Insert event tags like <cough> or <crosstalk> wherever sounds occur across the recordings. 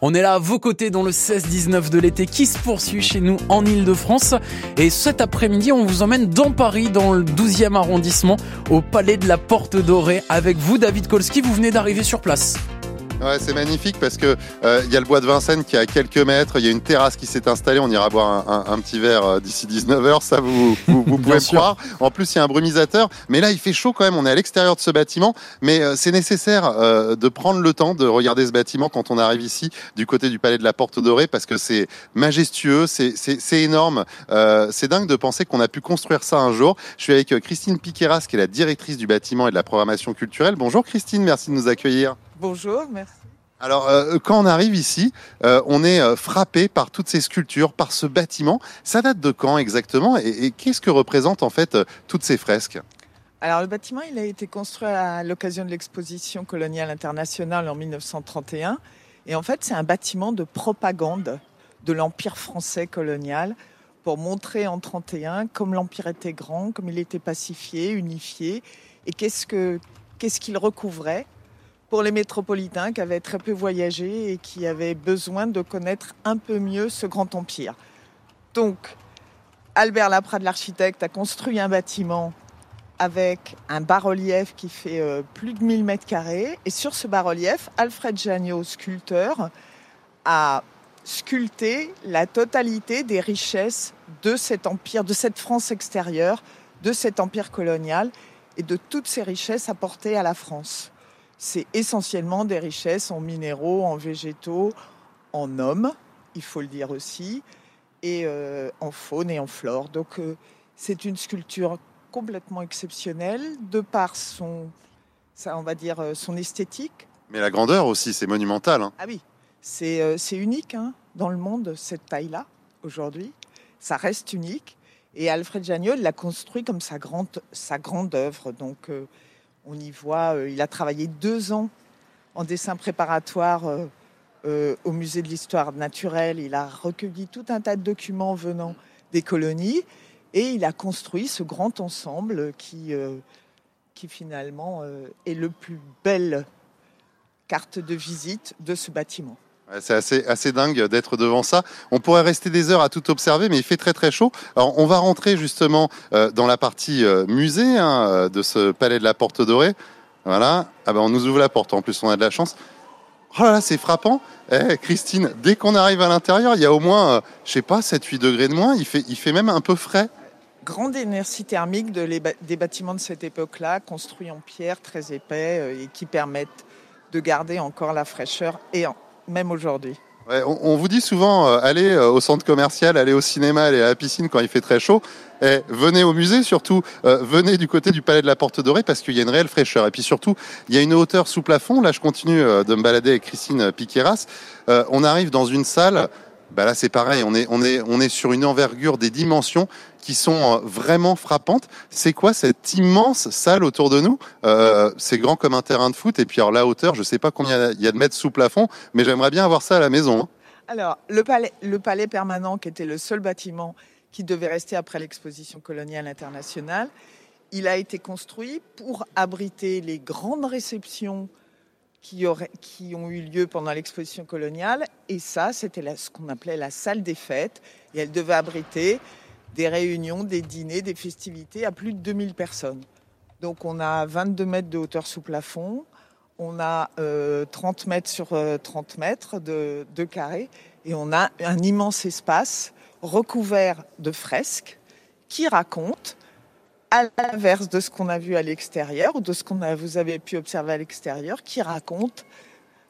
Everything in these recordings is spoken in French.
On est là à vos côtés dans le 16-19 de l'été qui se poursuit chez nous en Ile-de-France. Et cet après-midi, on vous emmène dans Paris, dans le 12e arrondissement, au Palais de la Porte Dorée. Avec vous, David Kolski, vous venez d'arriver sur place. Ouais, c'est magnifique parce que euh, il y a le bois de Vincennes qui est à quelques mètres, il y a une terrasse qui s'est installée, on ira boire un, un, petit verre euh, d'ici 19h, ça vous, vous, vous <laughs> pouvez croire. En plus, il y a un brumisateur, mais là il fait chaud quand même, on est à l'extérieur de ce bâtiment, mais euh, c'est nécessaire euh, de prendre le temps de regarder ce bâtiment quand on arrive ici du côté du palais de la Porte Dorée parce que c'est majestueux, c'est énorme, c'est dingue de penser qu'on a pu construire ça un jour. Je suis avec Christine Piqueras qui est la directrice du bâtiment et de la programmation culturelle. Bonjour Christine, merci de nous accueillir. Bonjour, merci. Alors, euh, quand on arrive ici, euh, on est euh, frappé par toutes ces sculptures, par ce bâtiment. Ça date de quand exactement? Et, et qu'est-ce que représentent en fait toutes ces fresques? Alors, le bâtiment, il a été construit à l'occasion de l'exposition coloniale internationale en 1931. Et en fait, c'est un bâtiment de propagande de l'Empire français colonial pour montrer en 31 comme l'Empire était grand, comme il était pacifié, unifié, et qu'est-ce que qu'est-ce qu'il recouvrait? Pour les métropolitains qui avaient très peu voyagé et qui avaient besoin de connaître un peu mieux ce grand empire. Donc, Albert Laprade, l'architecte, a construit un bâtiment avec un bas-relief qui fait euh, plus de 1000 mètres carrés. Et sur ce bas-relief, Alfred Janot, sculpteur, a sculpté la totalité des richesses de cet empire, de cette France extérieure, de cet empire colonial et de toutes ces richesses apportées à la France c'est essentiellement des richesses en minéraux, en végétaux, en hommes, il faut le dire aussi, et euh, en faune et en flore. Donc euh, c'est une sculpture complètement exceptionnelle de par son, ça, on va dire, euh, son esthétique. Mais la grandeur aussi, c'est monumental. Hein. Ah oui, c'est euh, unique hein, dans le monde, cette taille-là, aujourd'hui. Ça reste unique. Et Alfred Jagnot l'a construit comme sa grande, sa grande œuvre. Donc, on y voit, euh, il a travaillé deux ans en dessin préparatoire euh, euh, au musée de l'histoire naturelle. Il a recueilli tout un tas de documents venant des colonies et il a construit ce grand ensemble qui, qui finalement est le plus belle carte de visite de ce bâtiment. C'est assez, dingue d'être devant ça. On pourrait rester des heures à tout observer, mais il fait très très chaud. Alors on va rentrer justement euh, dans la partie euh, musée hein, euh, de ce palais de la Porte Dorée. Voilà. Ah ben on nous ouvre la porte. En plus on a de la chance. Oh là là, c'est frappant. Eh, Christine, dès qu'on arrive à l'intérieur, il y a au moins, je sais pas, 7-8 degrés de moins. Il fait, même un peu frais. Grande énergie thermique des bâtiments de cette époque-là, construits en pierre, très épais, et qui permettent de garder encore la fraîcheur, et en- même aujourd'hui. On, vous dit souvent, euh, allez euh, au centre commercial, allez au cinéma, allez à la piscine quand il fait très chaud. Et venez au musée, surtout, euh, venez du côté du palais de la Porte Dorée parce qu'il y a une réelle fraîcheur. Et puis surtout, il y a une hauteur sous plafond. Là, je continue euh, de me balader avec Christine Piqueras. On arrive dans une salle. Bah là, c'est pareil. On est, on est, on est sur une envergure des dimensions qui sont euh, vraiment frappantes. C'est quoi cette immense salle autour de nous? Euh, C'est grand comme un terrain de foot. Et puis alors la hauteur, je sais pas combien il y a de mètres sous plafond, mais j'aimerais bien avoir ça à la maison. hein. Alors, le palais, le palais permanent, qui était le seul bâtiment qui devait rester après l'exposition coloniale internationale, il a été construit pour abriter les grandes réceptions qui, ont eu lieu pendant l'exposition coloniale. Et ça, c'était ce qu'on appelait la salle des fêtes. Et elle devait abriter des réunions, des dîners, des festivités à plus de 2000 personnes. Donc on a 22 mètres de hauteur sous plafond, on a euh, 30 mètres sur euh, 30 mètres de, de carré, et on a un immense espace recouvert de fresques qui racontent, à l'inverse de ce qu'on a vu à l'extérieur, ou de ce qu'on vous avez pu observer à l'extérieur, qui racontent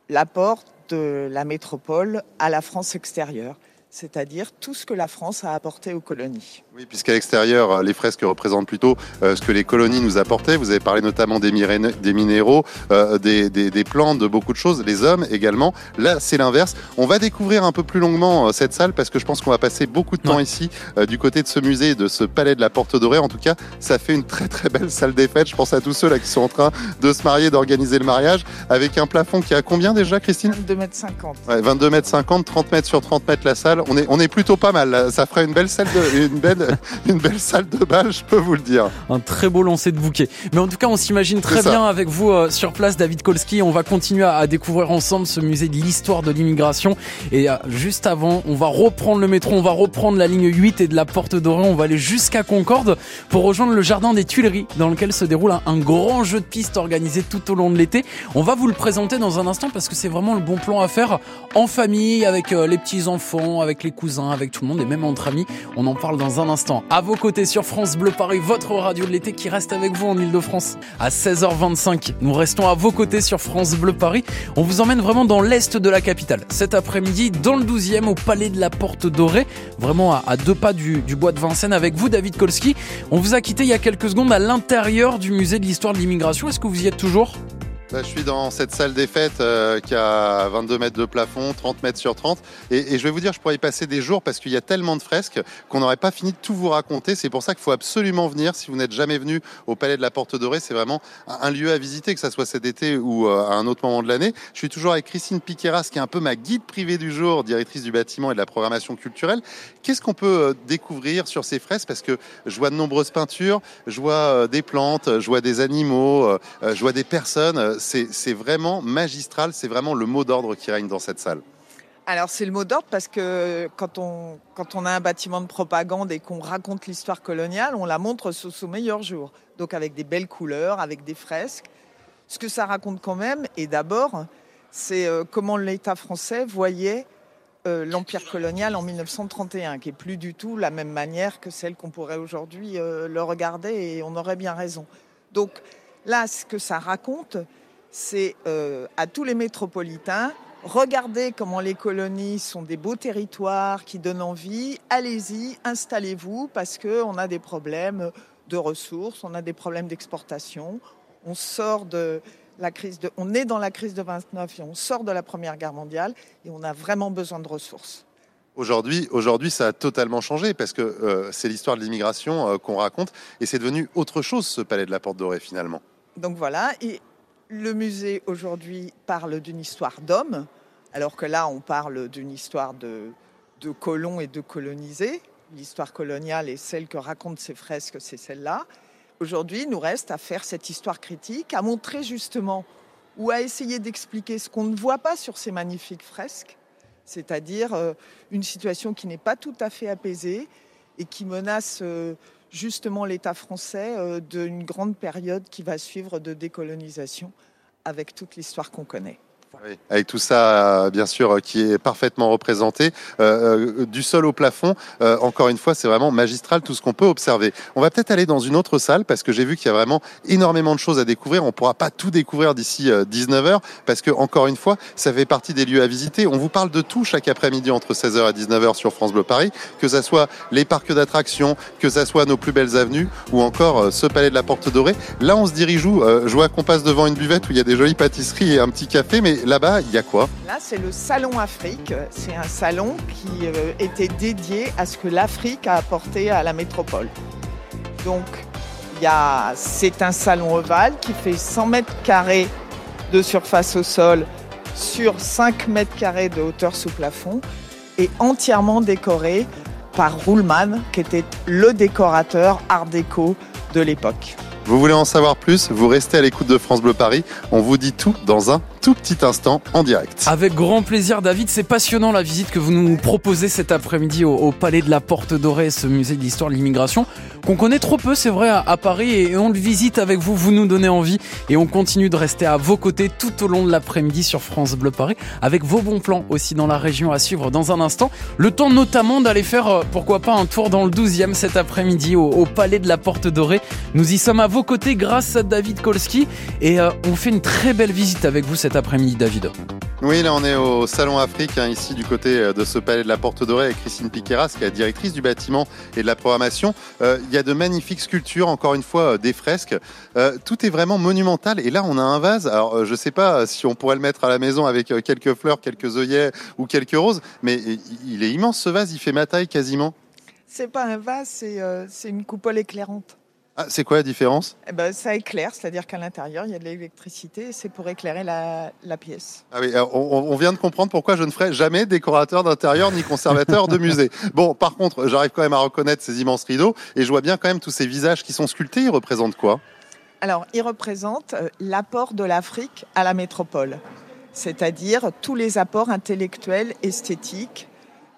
l'apport de la métropole à la France extérieure, c'est-à-dire tout ce que la France a apporté aux colonies. Oui, puisqu'à l'extérieur, les fresques représentent plutôt euh, ce que les colonies nous apportaient. Vous avez parlé notamment des, minéraux, euh, des, des- des plantes, de beaucoup de choses, les hommes également. Là, c'est l'inverse. On va découvrir un peu plus longuement euh, cette salle parce que je pense qu'on va passer beaucoup de temps Ouais. ici euh, du côté de ce musée, de ce palais de la Porte Dorée. En tout cas, ça fait une très très belle salle des fêtes. Je pense à tous ceux là qui sont en train de se marier, d'organiser le mariage, avec un plafond qui a combien déjà, Christine? 22 mètres 50. Ouais, 22 mètres 50, 30 mètres sur 30 mètres la salle. On est, on est plutôt pas mal. Ça ferait une belle salle de, une belle, <laughs> une belle salle de bal, je peux vous le dire. Un très beau lancer de bouquet. Mais en tout cas, on s'imagine très bien avec vous euh, sur place, David Kolski. On va continuer à, découvrir ensemble ce musée de l'histoire de l'immigration. Et euh, juste avant, on va reprendre le métro, on va reprendre la ligne 8 et de la Porte Dorée. On va aller jusqu'à Concorde pour rejoindre le jardin des Tuileries, dans lequel se déroule un, un grand jeu de pistes organisé tout au long de l'été. On va vous le présenter dans un instant parce que c'est vraiment le bon plan à faire en famille, avec euh, les petits enfants, avec les cousins, avec tout le monde et même entre amis. On en parle dans un instant. À vos côtés sur France Bleu Paris, votre radio de l'été qui reste avec vous en Ile-de-France. À 16h25, nous restons à vos côtés sur France Bleu Paris. On vous emmène vraiment dans l'est de la capitale. Cet après-midi, dans le 12e, au Palais de la Porte Dorée, vraiment à, deux pas du, bois de Vincennes avec vous, David Kolski. On vous a quitté il y a quelques secondes à l'intérieur du musée de l'histoire de l'immigration. Est-ce que vous y êtes toujours? Je suis dans cette salle des fêtes euh, qui a 22 mètres de plafond, 30 mètres sur 30. Et, je vais vous dire, je pourrais y passer des jours parce qu'il y a tellement de fresques qu'on n'aurait pas fini de tout vous raconter. C'est pour ça qu'il faut absolument venir. Si vous n'êtes jamais venu au Palais de la Porte Dorée, c'est vraiment un lieu à visiter, que ce soit cet été ou euh, à un autre moment de l'année. Je suis toujours avec Christine Piqueras, qui est un peu ma guide privée du jour, directrice du bâtiment et de la programmation culturelle. Qu'est-ce qu'on peut euh, découvrir sur ces fresques? Parce que je vois de nombreuses peintures, je vois des plantes, je vois des animaux, je vois des personnes c'est vraiment magistral, c'est vraiment le mot d'ordre qui règne dans cette salle. Alors c'est le mot d'ordre parce que quand on, quand on a un bâtiment de propagande et qu'on raconte l'histoire coloniale, on la montre sous son meilleur jour. Donc avec des belles couleurs, avec des fresques. Ce que ça raconte quand même, et d'abord, c'est euh, comment l'État français voyait euh, l'empire colonial en 1931, qui est plus du tout la même manière que celle qu'on pourrait aujourd'hui euh, le regarder, et on aurait bien raison. Donc là, ce que ça raconte, c'est euh, à tous les métropolitains, regardez comment les colonies sont des beaux territoires qui donnent envie, allez-y, installez-vous, parce qu'on a des problèmes de ressources, on a des problèmes d'exportation, on sort de la crise de, on est dans la crise de 29 et on sort de la Première Guerre mondiale et on a vraiment besoin de ressources. Aujourd'hui, aujourd'hui, ça a totalement changé parce que euh, c'est l'histoire de l'immigration euh, qu'on raconte et c'est devenu autre chose ce palais de la Porte Dorée finalement. Donc voilà, et le musée aujourd'hui parle d'une histoire d'homme, alors que là on parle d'une histoire de, colons et de colonisés. L'histoire coloniale est celle que racontent ces fresques, c'est celle-là. Aujourd'hui, il nous reste à faire cette histoire critique, à montrer justement ou à essayer d'expliquer ce qu'on ne voit pas sur ces magnifiques fresques, c'est-à-dire euh, une situation qui n'est pas tout à fait apaisée et qui menace euh, justement l'État français euh, d'une grande période qui va suivre de décolonisation avec toute l'histoire qu'on connaît avec tout ça, euh, bien sûr, euh, qui est parfaitement représenté, euh, du sol au plafond. encore une fois, c'est vraiment magistral tout ce qu'on peut observer. On va peut-être aller dans une autre salle parce que j'ai vu qu'il y a vraiment énormément de choses à découvrir. On pourra pas tout découvrir d'ici 19h parce que encore une fois, ça fait partie des lieux à visiter. On vous parle de tout chaque après-midi entre 16h et 19h sur France Bleu Paris, que ça soit les parcs d'attractions, que ça soit nos plus belles avenues ou encore ce palais de la Porte Dorée. Là, on se dirige où Je vois qu'on passe devant une buvette où il y a des jolies pâtisseries et un petit café, mais là-bas, il y a quoi? Là, c'est le Salon Afrique. C'est un salon qui euh, était dédié à ce que l'Afrique a apporté à la métropole. Donc, c'est un salon ovale qui fait 100 mètres carrés de surface au sol sur 5 mètres carrés de hauteur sous plafond et entièrement décoré par Ruhlmann, qui était le décorateur art déco de l'époque. Vous voulez en savoir plus Vous restez à l'écoute de France Bleu Paris. On vous dit tout dans un tout petit instant en direct. Avec grand plaisir, David. C'est passionnant la visite que vous nous proposez cet après-midi au, Palais de la Porte Dorée, ce musée de l'histoire de l'immigration qu'on connaît trop peu, c'est vrai, à, Paris. Et on le visite avec vous. Vous nous donnez envie et on continue de rester à vos côtés tout au long de l'après-midi sur France Bleu Paris avec vos bons plans aussi dans la région à suivre dans un instant. Le temps notamment d'aller faire, euh, pourquoi pas, un tour dans le 12e cet après-midi au, Palais de la Porte Dorée. Nous y sommes à vos côtés grâce à David Kolski et euh, on fait une très belle visite avec vous cet après-midi, David. Oui, là on est au Salon Afrique, hein, ici du côté euh, de ce palais de la Porte Dorée avec Christine Piqueras, qui est la directrice du bâtiment et de la programmation. Euh, il y a de magnifiques sculptures, encore une fois euh, des fresques. tout est vraiment monumental. Et là on a un vase. Alors je ne sais pas si on pourrait le mettre à la maison avec quelques fleurs, quelques œillets ou quelques roses, mais il est immense ce vase. Il fait ma taille quasiment. C'est pas un vase, c'est une coupole éclairante. Ah, c'est quoi la différence? Eh ben, Ça éclaire, c'est-à-dire qu'à l'intérieur, il y a de l'électricité c'est pour éclairer la, pièce. Ah oui, on, vient de comprendre pourquoi je ne ferai jamais décorateur d'intérieur ni conservateur de musée. <laughs> Bon, par contre, j'arrive quand même à reconnaître ces immenses rideaux et je vois bien quand même tous ces visages qui sont sculptés. Ils représentent quoi? Alors, ils représentent euh, l'apport de l'Afrique à la métropole, c'est-à-dire tous les apports intellectuels, esthétiques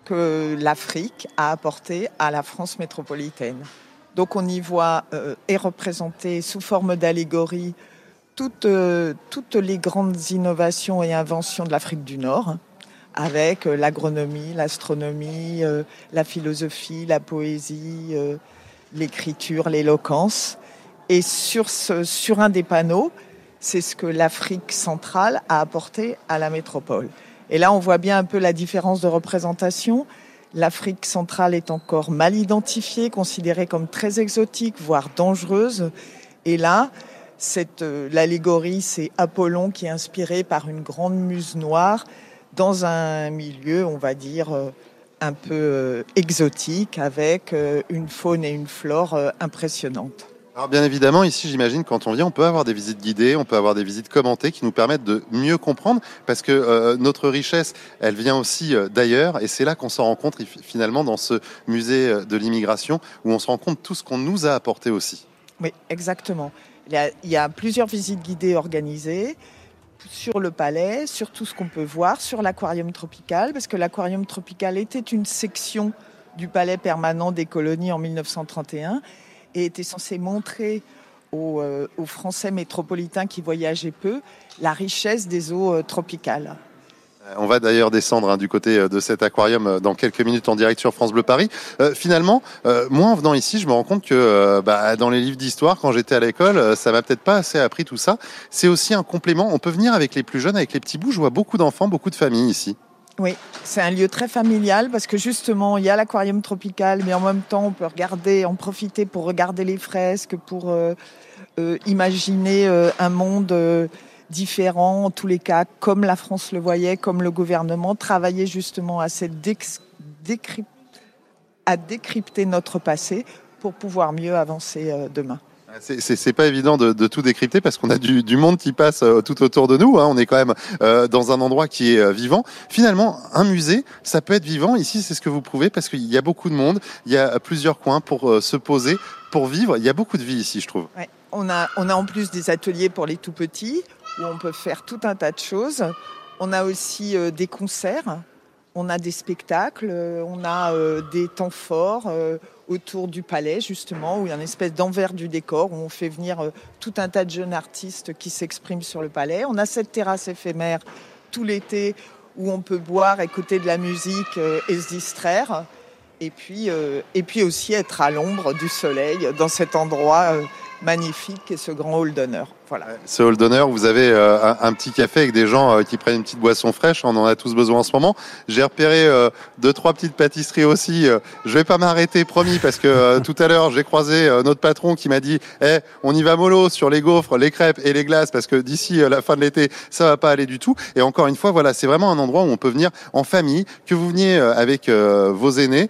que l'Afrique a apportés à la France métropolitaine. Donc on y voit euh, est représenté sous forme d'allégorie toutes, euh, toutes les grandes innovations et inventions de l'Afrique du Nord, avec euh, l'agronomie, l'astronomie, la philosophie, la poésie, l'écriture, l'éloquence. Et sur, sur un des panneaux, c'est ce que l'Afrique centrale a apporté à la métropole. Et là, on voit bien un peu la différence de représentation. L'Afrique centrale est encore mal identifiée, considérée comme très exotique, voire dangereuse. Et là, euh, l'allégorie, c'est Apollon qui est inspiré par une grande muse noire dans un milieu, on va dire, euh, un peu euh, exotique, avec une faune et une flore impressionnantes. Alors bien évidemment, ici j'imagine quand on vient, on peut avoir des visites guidées, on peut avoir des visites commentées qui nous permettent de mieux comprendre parce que euh, notre richesse, elle vient aussi euh, d'ailleurs et c'est là qu'on s'en rend compte finalement dans ce musée euh, de l'immigration où on se rend compte tout ce qu'on nous a apporté aussi. Oui, exactement. Il y a plusieurs visites guidées organisées sur le palais, sur tout ce qu'on peut voir, sur l'aquarium tropical parce que l'aquarium tropical était une section du palais permanent des colonies en 1931 et était censé montrer euh, aux, Français métropolitains qui voyageaient peu la richesse des eaux euh, tropicales. Euh, on va d'ailleurs descendre hein, du côté de cet aquarium dans quelques minutes en direct sur France Bleu Paris. finalement, moi en venant ici, je me rends compte que bah, dans les livres d'histoire, quand j'étais à l'école, ça m'a peut-être pas assez appris tout ça. C'est aussi un complément. On peut venir avec les plus jeunes, avec les petits bouts. Je vois beaucoup d'enfants, beaucoup de familles ici. Oui, c'est un lieu très familial parce que justement, il y a l'aquarium tropical, mais en même temps, on peut regarder, en profiter pour regarder les fresques, pour euh, euh, imaginer euh, un monde différent, en tous les cas, comme la France le voyait, comme le gouvernement, travailler justement à, cette à décrypter notre passé pour pouvoir mieux avancer demain. C'est pas évident de, tout décrypter parce qu'on a du, monde qui passe euh, tout autour de nous. Hein. On est quand même euh, dans un endroit qui est euh, vivant. Finalement, un musée, ça peut être vivant. Ici, c'est ce que vous prouvez parce qu'il y a beaucoup de monde. Il y a plusieurs coins pour se poser, pour vivre. Il y a beaucoup de vie ici, je trouve. On, a, on a en plus des ateliers pour les tout petits où on peut faire tout un tas de choses. On a aussi des concerts, on a des spectacles, on a des temps forts autour du palais, justement, où il y a une espèce d'envers du décor, où on fait venir euh, tout un tas de jeunes artistes qui s'expriment sur le palais. On a cette terrasse éphémère tout l'été où on peut boire, écouter de la musique euh, et se distraire. Et puis, euh, et puis aussi être à l'ombre du soleil dans cet endroit magnifique et ce grand hall d'honneur. Voilà. Ce hall d'honneur, vous avez euh, un, petit café avec des gens euh, qui prennent une petite boisson fraîche. On en a tous besoin en ce moment. J'ai repéré euh, deux, trois petites pâtisseries aussi. je vais pas m'arrêter, promis, parce que tout à l'heure, j'ai croisé notre patron qui m'a dit eh, on y va mollo sur les gaufres, les crêpes et les glaces, parce que d'ici la fin de l'été, ça va pas aller du tout. Et encore une fois, voilà, c'est vraiment un endroit où on peut venir en famille, que vous veniez avec vos aînés,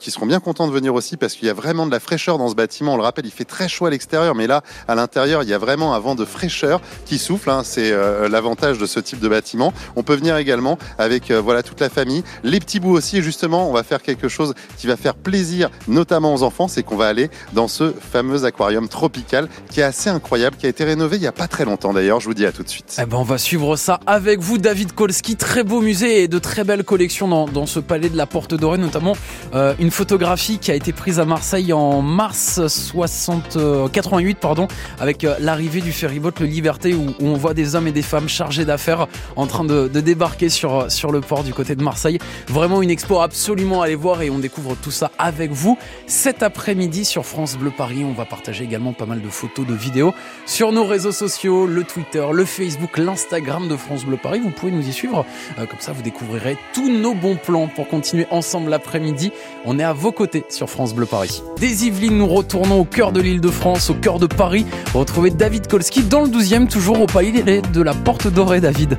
qui seront bien contents de venir aussi, parce qu'il y a vraiment de la fraîcheur dans ce bâtiment. On le rappelle, il fait très chaud à l'extérieur, mais là, à l'intérieur, il y a vraiment un vent de fraîcheur qui souffle. Hein. c'est euh, l'avantage de ce type de bâtiment. On peut venir également avec euh, voilà toute la famille, les petits bouts aussi. Justement, on va faire quelque chose qui va faire plaisir, notamment aux enfants, c'est qu'on va aller dans ce fameux aquarium tropical qui est assez incroyable, qui a été rénové il n'y a pas très longtemps d'ailleurs. Je vous dis à tout de suite. Eh ben, on va suivre ça avec vous, David Kolski. Très beau musée et de très belles collections dans, ce palais de la Porte Dorée, notamment euh, une photographie qui a été prise à Marseille en mars 60, 88, pardon, avec l'arrivée du ferryboat Le Liberté où, on voit des hommes et des femmes chargés d'affaires en train de, débarquer sur, sur le port du côté de Marseille. Vraiment une expo absolument à aller voir et on découvre tout ça avec vous cet après-midi sur France Bleu Paris. On va partager également pas mal de photos, de vidéos sur nos réseaux sociaux, le Twitter, le Facebook, l'Instagram de France Bleu Paris. Vous pouvez nous y suivre. Euh, comme ça, vous découvrirez tous nos bons plans pour continuer ensemble l'après-midi. On est à vos côtés sur France Bleu Paris. Des Yvelines, nous retournons au cœur de l'île de France, au cœur de Paris. Retrouver David Kolski dans le 12e, toujours au palais de la Porte Dorée, David.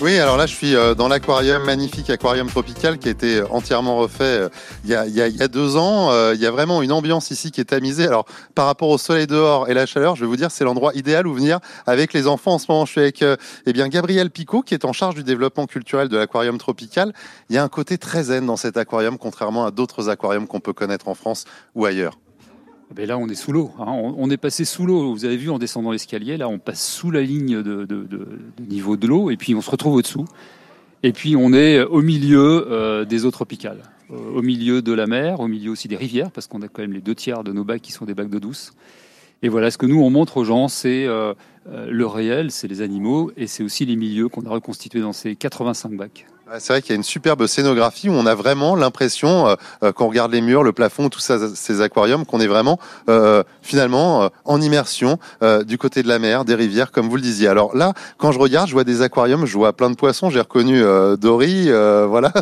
Oui, alors là, je suis euh, dans l'aquarium, magnifique aquarium tropical qui a été entièrement refait euh, il y a, deux ans. Euh, Il y a vraiment une ambiance ici qui est tamisée. Alors, par rapport au soleil dehors et la chaleur, je vais vous dire, c'est l'endroit idéal où venir avec les enfants. En ce moment, je suis avec euh, eh bien, Gabriel Picot, qui est en charge du développement culturel de l'aquarium tropical. Il y a un côté très zen dans cet aquarium, contrairement à d'autres aquariums qu'on peut connaître en France ou ailleurs. Ben là, on est sous l'eau. hein. On, est passé sous l'eau. Vous avez vu en descendant l'escalier, là, on passe sous la ligne de, niveau de l'eau, et puis on se retrouve au-dessous. Et puis on est au milieu euh, des eaux tropicales, Euh, au milieu de la mer, au milieu aussi des rivières, parce qu'on a quand même les deux tiers de nos bacs qui sont des bacs d'eau douce. Et voilà, ce que nous on montre aux gens, c'est euh, le réel, c'est les animaux, et c'est aussi les milieux qu'on a reconstitués dans ces 85 bacs. Ouais, C'est vrai qu'il y a une superbe scénographie où on a vraiment l'impression, euh, euh, quand on regarde les murs, le plafond, tout ça, ces aquariums, qu'on est vraiment euh, finalement euh, en immersion euh, du côté de la mer, des rivières, comme vous le disiez. Alors là, quand je regarde, je vois des aquariums, je vois plein de poissons. J'ai reconnu euh, Dory, <laughs> voilà,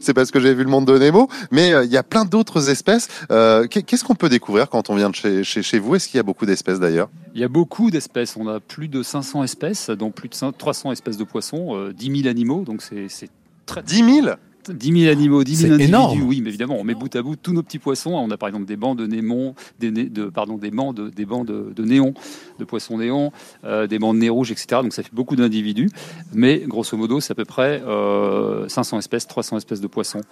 c'est parce que j'ai vu le monde de Nemo. Mais il y a plein d'autres espèces. Qu'est- Qu'est-ce qu'on peut découvrir quand on vient de chez, chez, chez vous? Est-ce qu'il y a beaucoup d'espèces d'ailleurs? Il y a beaucoup d'espèces. On a plus de 500 espèces, dont plus de 5 300 espèces de poissons, euh, 10 000 animaux. Donc c'est très 10 000 10 000 animaux, 10 000 C'est individus. énorme. Oui, mais évidemment, on met bout à bout tous nos petits poissons. On a par exemple des bancs de némons, des, né- de, pardon, des bancs de, des bancs de, de néons, de poissons néons, euh, des bancs de nez rouges, etc. Donc ça fait beaucoup d'individus. Mais grosso modo, c'est à peu près euh, 500 espèces, 300 espèces de poissons.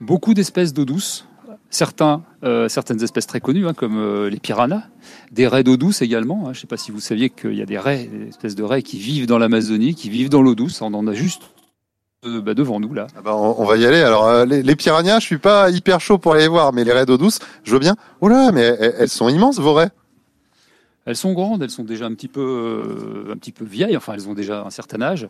Beaucoup d'espèces d'eau douce. Certains, euh, certaines espèces très connues, hein, comme euh, les piranhas, des raies d'eau douce également. hein. Je ne sais pas si vous saviez qu'il y a des raies, des espèces de raies qui vivent dans l'Amazonie, qui vivent dans l'eau douce. On en a juste euh, bah, devant nous là. Ah bah, on, on va y aller. Alors euh, les, les piranhas, je suis pas hyper chaud pour aller les voir, mais les raies d'eau douce, je veux bien. Oh là, mais elles, elles sont immenses vos raies. Elles sont grandes, elles sont déjà un petit peu, euh, un petit peu vieilles. Enfin, elles ont déjà un certain âge.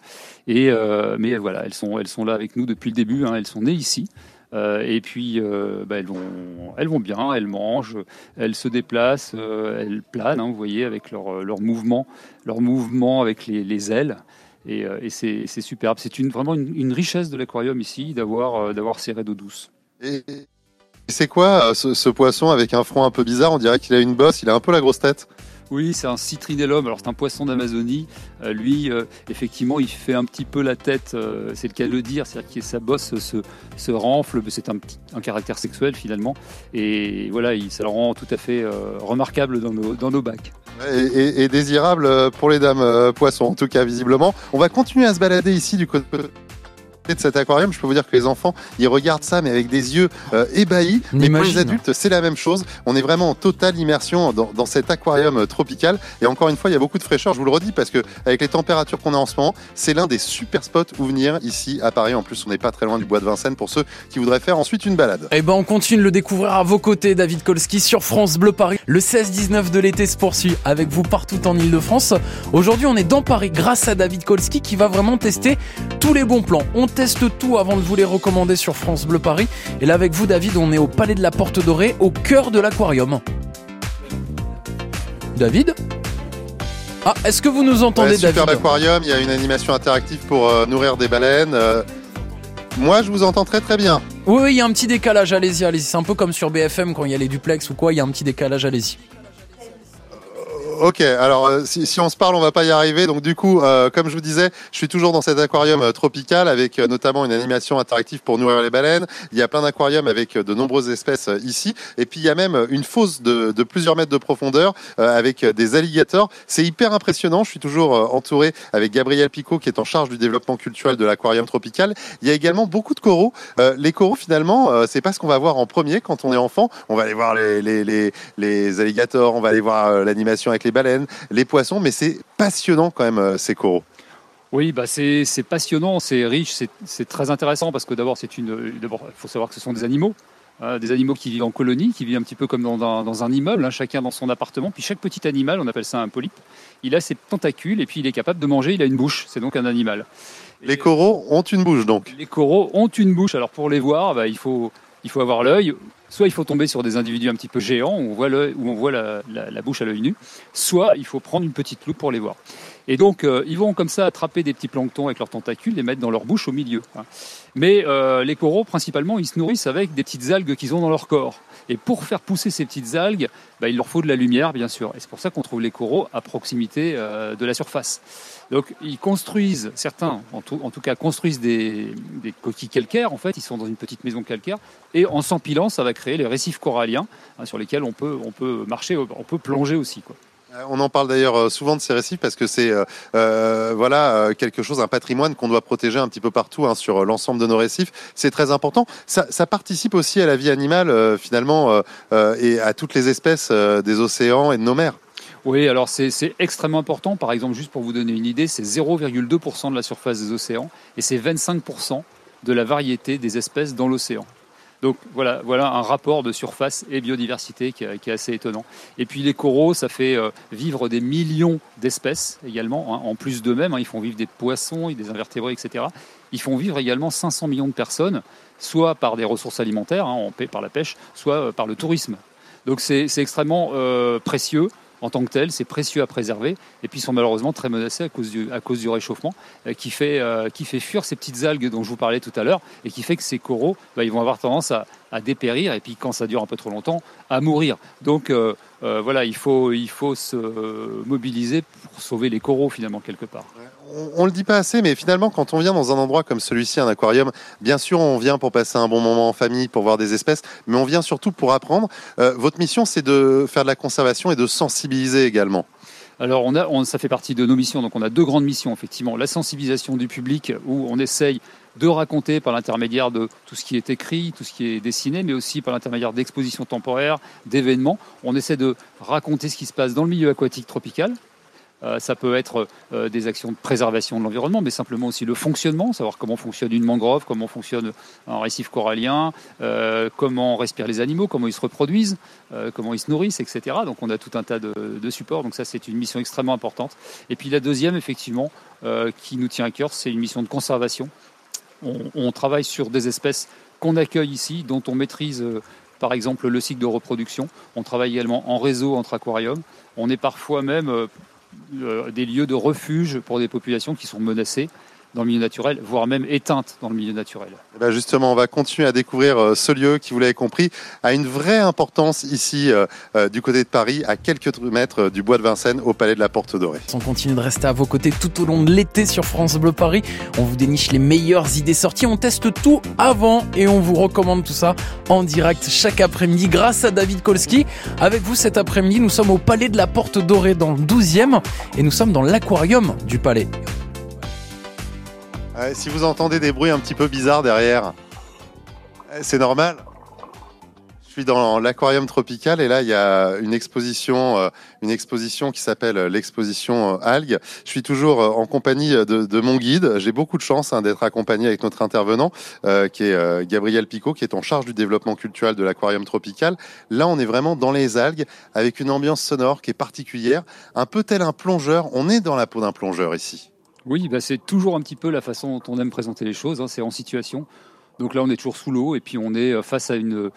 Et euh, mais voilà, elles sont, elles sont là avec nous depuis le début. hein. Elles sont nées ici. Euh, et puis, euh, bah, elles vont, elles vont bien. Elles mangent, elles se déplacent, euh, elles planent. hein, vous voyez avec leur, leur mouvement, leur mouvement avec les, les ailes. Et, euh, c'est superbe. C'est vraiment une, richesse de l'aquarium ici d'avoir, euh, d'avoir ces raies d'eau douce. Et, c'est quoi euh, ce poisson avec un front un peu bizarre? On dirait qu'il a une bosse, il a un peu la grosse tête. Oui, c'est un citrinellum. Alors, c'est un poisson d'Amazonie. Euh, lui, euh, effectivement, il fait un petit peu la tête, euh, c'est le cas de le dire, c'est-à-dire que sa bosse se, renfle. C'est un, caractère sexuel, finalement. Et voilà, il, ça le rend tout à fait remarquable dans nos, dans nos bacs. Et, et- désirable pour les dames poissons, en tout cas visiblement. On va continuer à se balader ici du côté de cet aquarium. Je peux vous dire que les enfants, ils regardent ça, mais avec des yeux euh, ébahis. Mais pour les adultes, c'est la même chose. On est vraiment en totale immersion dans, dans cet aquarium euh, tropical. Et encore une fois, il y a beaucoup de fraîcheur. Je vous le redis parce que avec les températures qu'on a en ce moment, c'est l'un des super spots où venir ici à Paris. En plus, on n'est pas très loin du bois de Vincennes pour ceux qui voudraient faire ensuite une balade. Eh ben, on continue de le découvrir à vos côtés, David Kolski, sur France Bleu Paris. Le 16-19 de l'été se poursuit avec vous partout en Ile-de-France. Aujourd'hui, on est dans Paris grâce à David Kolski qui va vraiment tester tous les bons plans. On teste tout avant de vous les recommander sur France Bleu Paris. Et là, avec vous, David, on est au Palais de la Porte Dorée, au cœur de l'aquarium. David Ah, est-ce que vous nous entendez, Ouais, superbe David aquarium, il y a une animation interactive pour euh, nourrir des baleines. Euh, moi, je vous entends très très bien. Oui, oui, il y a un petit décalage, allez-y, allez-y. C'est un peu comme sur BFM quand il y a les duplex ou quoi, il y a un petit décalage, allez-y. Ok, alors euh, si, on se parle, on va pas y arriver. Donc du coup, euh, comme je vous disais, je suis toujours dans cet aquarium euh, tropical avec notamment une animation interactive pour nourrir les baleines. Il y a plein d'aquariums avec de nombreuses espèces ici. Et puis il y a même une fosse de, plusieurs mètres de profondeur avec des alligators. C'est hyper impressionnant. Je suis toujours entouré avec Gabriel Picot qui est en charge du développement culturel de l'aquarium tropical. Il y a également beaucoup de coraux. Les coraux, finalement, c'est pas ce qu'on va voir en premier quand on est enfant. On va aller voir les, les, les, alligators, on va aller voir l'animation avec les baleines, les poissons, mais c'est passionnant quand même euh, ces coraux. Oui, bah c'est passionnant, c'est riche, c'est très intéressant parce que d'abord, c'est une. D'abord, il faut savoir que ce sont des animaux. hein, des animaux qui vivent en colonie, qui vivent un petit peu comme dans un, dans un immeuble, hein, chacun dans son appartement. Puis chaque petit animal, on appelle ça un polype, il a ses tentacules et puis il est capable de manger, il a une bouche, c'est donc un animal. Les coraux ont une bouche donc. Les coraux ont une bouche. Alors pour les voir, bah, il, faut, il faut avoir l'œil. Soit il faut tomber sur des individus un petit peu géants où on voit, l'œil- où on voit la, la- la bouche à l'œil nu, soit il faut prendre une petite loupe pour les voir. Et donc, euh, ils vont comme ça attraper des petits planctons avec leurs tentacules, les mettre dans leur bouche au milieu. hein. Mais euh, les coraux, principalement, ils se nourrissent avec des petites algues qu'ils ont dans leur corps. Et pour faire pousser ces petites algues, bah, il leur faut de la lumière, bien sûr. Et c'est pour ça qu'on trouve les coraux à proximité euh, de la surface. Donc, ils construisent, certains, en tout, cas, construisent des, des coquilles calcaires. En fait, ils sont dans une petite maison calcaire. Et en s'empilant, ça va créer les récifs coralliens hein, sur lesquels on peut, on peut marcher, on peut plonger aussi. Quoi. Euh, On en parle d'ailleurs euh, souvent de ces récifs parce que c'est euh, voilà quelque chose, un patrimoine qu'on doit protéger un petit peu partout hein, sur l'ensemble de nos récifs. C'est très important. Ça, participe aussi à la vie animale finalement et à toutes les espèces des océans et de nos mers. Oui, alors c'est extrêmement important. Par exemple, juste pour vous donner une idée, c'est 0,2% de la surface des océans et c'est 25% de la variété des espèces dans l'océan. Donc voilà, voilà un rapport de surface et biodiversité qui, est- qui est assez étonnant. Et puis les coraux, ça fait euh, vivre des millions d'espèces également, hein, en plus d'eux-mêmes. hein. ils font vivre des poissons, des invertébrés, etc. Ils font vivre également 500 millions de personnes, soit par des ressources alimentaires, hein, par la pêche, soit euh, par le tourisme. Donc c'est extrêmement euh, précieux en tant que tel, c'est précieux à préserver, et puis ils sont malheureusement très menacés à cause du, réchauffement, euh, qui, fait, euh, qui fait fuir ces petites algues dont je vous parlais tout à l'heure, et qui fait que ces coraux, bah, ils vont avoir tendance à, à dépérir, et puis quand ça dure un peu trop longtemps, à mourir. Donc euh, voilà, il faut, il faut se mobiliser pour sauver les coraux finalement quelque part. On, on le dit pas assez, mais finalement, quand on vient dans un endroit comme celui-ci, un aquarium, bien sûr, on vient pour passer un bon moment en famille, pour voir des espèces, mais on vient surtout pour apprendre. Euh, votre mission, c'est de faire de la conservation et de sensibiliser également. Alors, on a, ça fait partie de nos missions. Donc, on a deux grandes missions, effectivement. La sensibilisation du public, où on essaye de raconter par l'intermédiaire de tout ce qui est écrit, tout ce qui est dessiné, mais aussi par l'intermédiaire d'expositions temporaires, d'événements. On essaie de raconter ce qui se passe dans le milieu aquatique tropical. Euh, ça peut être euh, des actions de préservation de l'environnement, mais simplement aussi le fonctionnement, savoir comment fonctionne une mangrove, comment fonctionne un récif corallien, euh, comment respirent les animaux, comment ils se reproduisent, comment ils se nourrissent, etc. Donc on a tout un tas de, supports, donc ça c'est une mission extrêmement importante. Et puis la deuxième, effectivement, qui nous tient à cœur, c'est une mission de conservation. On, travaille sur des espèces qu'on accueille ici, dont on maîtrise par exemple le cycle de reproduction. On travaille également en réseau entre aquariums. On est parfois même des lieux de refuge pour des populations qui sont menacées dans le milieu naturel, voire même éteintes dans le milieu naturel. Eh ben, justement, on va continuer à découvrir euh, ce lieu qui, vous l'avez compris, a une vraie importance ici, euh, euh, du côté de Paris, à quelques mètres du bois de Vincennes, au Palais de la Porte Dorée. On continue de rester à vos côtés tout au long de l'été sur France Bleu Paris. On vous déniche les meilleures idées sorties, on teste tout avant et on vous recommande tout ça en direct chaque après-midi grâce à David Kolski. Avec vous cet après-midi, nous sommes au Palais de la Porte Dorée dans le 12e et nous sommes dans l'aquarium du Palais. Si vous entendez des bruits un petit peu bizarres derrière, c'est normal. Je suis dans l'aquarium tropical et là il y a une exposition, euh, une exposition qui s'appelle euh, l'exposition euh, algues. Je suis toujours en compagnie de, mon guide. J'ai beaucoup de chance hein, d'être accompagné avec notre intervenant qui est Gabriel Picot, qui est en charge du développement culturel de l'aquarium tropical. Là on est vraiment dans les algues avec une ambiance sonore qui est particulière, un peu tel un plongeur. On est dans la peau d'un plongeur ici. Oui, bah, c'est toujours un petit peu la façon dont on aime présenter les choses, hein, c'est en situation. Donc là, on est toujours sous l'eau et puis on est euh, face à une,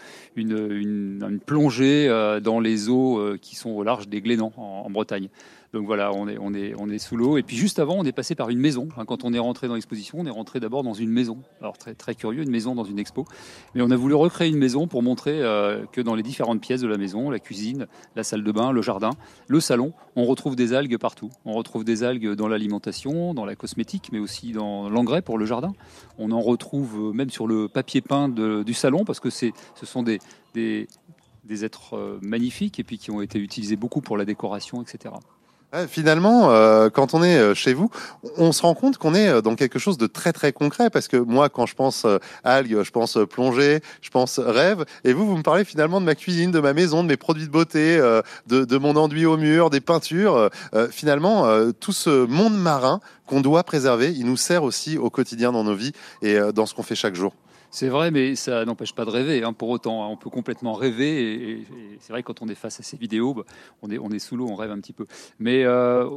plongée euh, dans les eaux euh, qui sont au large des Glénans en Bretagne. Donc voilà, on est, sous l'eau. Et puis juste avant, on est passé par une maison. Quand on est rentré dans l'exposition, on est rentré d'abord dans une maison. Alors très, curieux, une maison dans une expo. Mais on a voulu recréer une maison pour montrer euh, que dans les différentes pièces de la maison, la cuisine, la salle de bain, le jardin, le salon, on retrouve des algues partout. On retrouve des algues dans l'alimentation, dans la cosmétique, mais aussi dans l'engrais pour le jardin. On en retrouve euh, même sur le papier peint du salon parce que ce sont des êtres euh, magnifiques et puis qui ont été utilisés beaucoup pour la décoration, etc. Finalement, euh, quand on est euh, chez vous, on se rend compte qu'on est euh, dans quelque chose de très très concret parce que moi, quand je pense euh, algues, je pense plongée, je pense rêve, et vous, vous me parlez finalement de ma cuisine, de ma maison, de mes produits de beauté, euh, de, de mon enduit au mur, des peintures. Finalement, tout ce monde marin qu'on doit préserver, il nous sert aussi au quotidien dans nos vies et dans ce qu'on fait chaque jour. C'est vrai, mais ça n'empêche pas de rêver. hein, pour autant, on peut complètement rêver. Et, c'est vrai que quand on est face à ces vidéos, bah, on est, sous l'eau, on rêve un petit peu. Mais euh,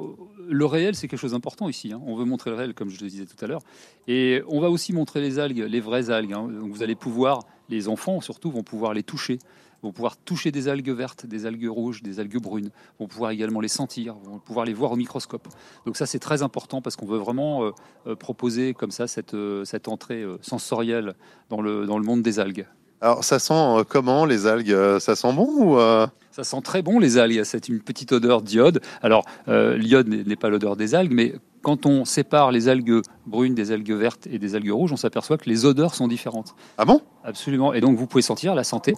le réel, c'est quelque chose d'important ici. hein. On veut montrer le réel, comme je le disais tout à l'heure. Et on va aussi montrer les algues, les vraies algues. hein. Donc vous allez pouvoir, les enfants surtout, vont pouvoir les toucher vont pouvoir toucher des algues vertes, des algues rouges, des algues brunes, vont pouvoir également les sentir, vont pouvoir les voir au microscope. Donc ça c'est très important parce qu'on veut vraiment proposer comme ça cette, cette entrée sensorielle dans le, dans le monde des algues. Alors ça sent comment les algues Ça sent bon ou Ça sent très bon les algues, c'est une petite odeur d'iode. Alors l'iode n'est pas l'odeur des algues, mais quand on sépare les algues brunes des algues vertes et des algues rouges, on s'aperçoit que les odeurs sont différentes. Ah bon? Absolument. Et donc vous pouvez sentir la santé.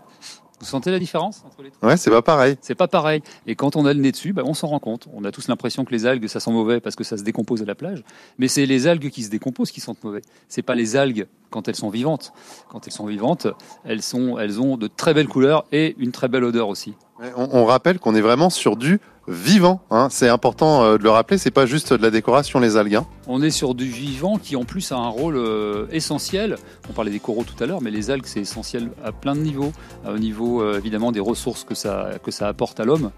Vous sentez la différence entre les trois Ouais, c'est pas pareil. C'est pas pareil. Et quand on a le nez dessus, bah, on s'en rend compte. On a tous l'impression que les algues, ça sent mauvais parce que ça se décompose à la plage. Mais c'est les algues qui se décomposent qui sentent mauvais. C'est pas les algues quand elles sont vivantes. Quand elles sont vivantes, elles, sont, elles ont de très belles couleurs et une très belle odeur aussi. On, on rappelle qu'on est vraiment sur du vivant. Hein. C'est important euh, de le rappeler, c'est pas juste de la décoration les algues. Hein. On est sur du vivant qui en plus a un rôle euh, essentiel. On parlait des coraux tout à l'heure, mais les algues c'est essentiel à plein de niveaux. Euh, au niveau évidemment des ressources que ça, que ça apporte à l'homme,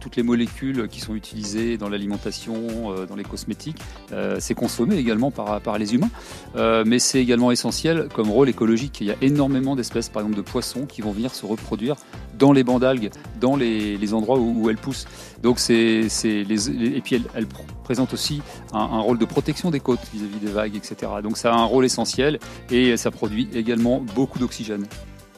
toutes les molécules qui sont utilisées dans l'alimentation, dans les cosmétiques, c'est consommé également par, par les humains. mais c'est également essentiel comme rôle écologique. Il y a énormément d'espèces, par exemple de poissons, qui vont venir se reproduire dans les bancs d'algues, dans les, endroits où, elles poussent. Et puis elle, présente aussi un, rôle de protection des côtes vis-à-vis des vagues, etc. Donc ça a un rôle essentiel et ça produit également beaucoup d'oxygène.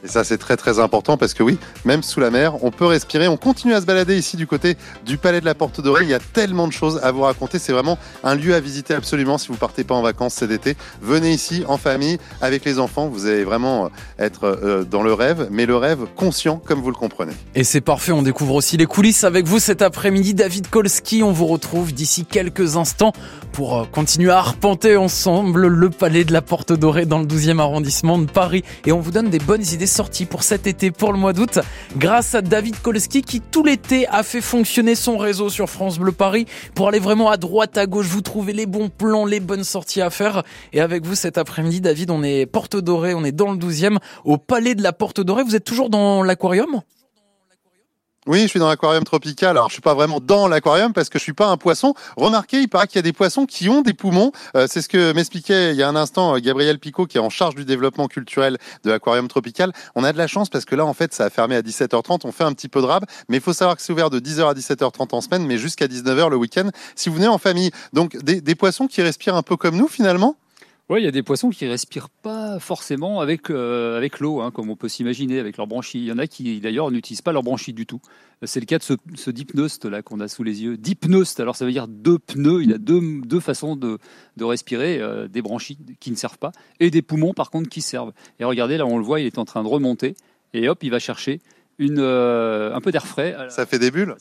Et ça, c'est très très important parce que oui, même sous la mer, on peut respirer. On continue à se balader ici du côté du Palais de la Porte Dorée. Il y a tellement de choses à vous raconter. C'est vraiment un lieu à visiter absolument si vous partez pas en vacances cet été. Venez ici en famille avec les enfants. Vous allez vraiment euh, être euh, dans le rêve, mais le rêve conscient comme vous le comprenez. Et c'est parfait. On découvre aussi les coulisses avec vous cet après-midi. David Kolski, on vous retrouve d'ici quelques instants pour euh, continuer à arpenter ensemble le Palais de la Porte Dorée dans le 12e arrondissement de Paris. Et on vous donne des bonnes idées sortie pour cet été, pour le mois d'août, grâce à David Kolski qui tout l'été a fait fonctionner son réseau sur France Bleu Paris pour aller vraiment à droite, à gauche, vous trouvez les bons plans, les bonnes sorties à faire. Et avec vous cet après-midi, David, on est Porte Dorée, on est dans le 12e, au Palais de la Porte Dorée. Vous êtes toujours dans l'aquarium? Oui, je suis dans l'aquarium tropical. Alors, je suis pas vraiment dans l'aquarium parce que je suis pas un poisson. Remarquez, il paraît qu'il y a des poissons qui ont des poumons. Euh, c'est ce que m'expliquait il y a un instant euh, Gabriel Picot, qui est en charge du développement culturel de l'aquarium tropical. On a de la chance parce que là, en fait, ça a fermé à 17h30. On fait un petit peu de rab, mais il faut savoir que c'est ouvert de 10h à 17h30 en semaine, mais jusqu'à 19h le week-end si vous venez en famille. Donc, des, des poissons qui respirent un peu comme nous, finalement. Oui, il y a des poissons qui respirent pas forcément avec, euh, avec l'eau, hein, comme on peut s'imaginer, avec leurs branchies. Il y en a qui, d'ailleurs, n'utilisent pas leurs branchies du tout. C'est le cas de ce, ce là qu'on a sous les yeux. Dipnost, alors ça veut dire deux pneus. Il a deux, deux façons de, de respirer, euh, des branchies qui ne servent pas, et des poumons, par contre, qui servent. Et regardez, là, on le voit, il est en train de remonter, et hop, il va chercher une, euh, un peu d'air frais. Ça fait des bulles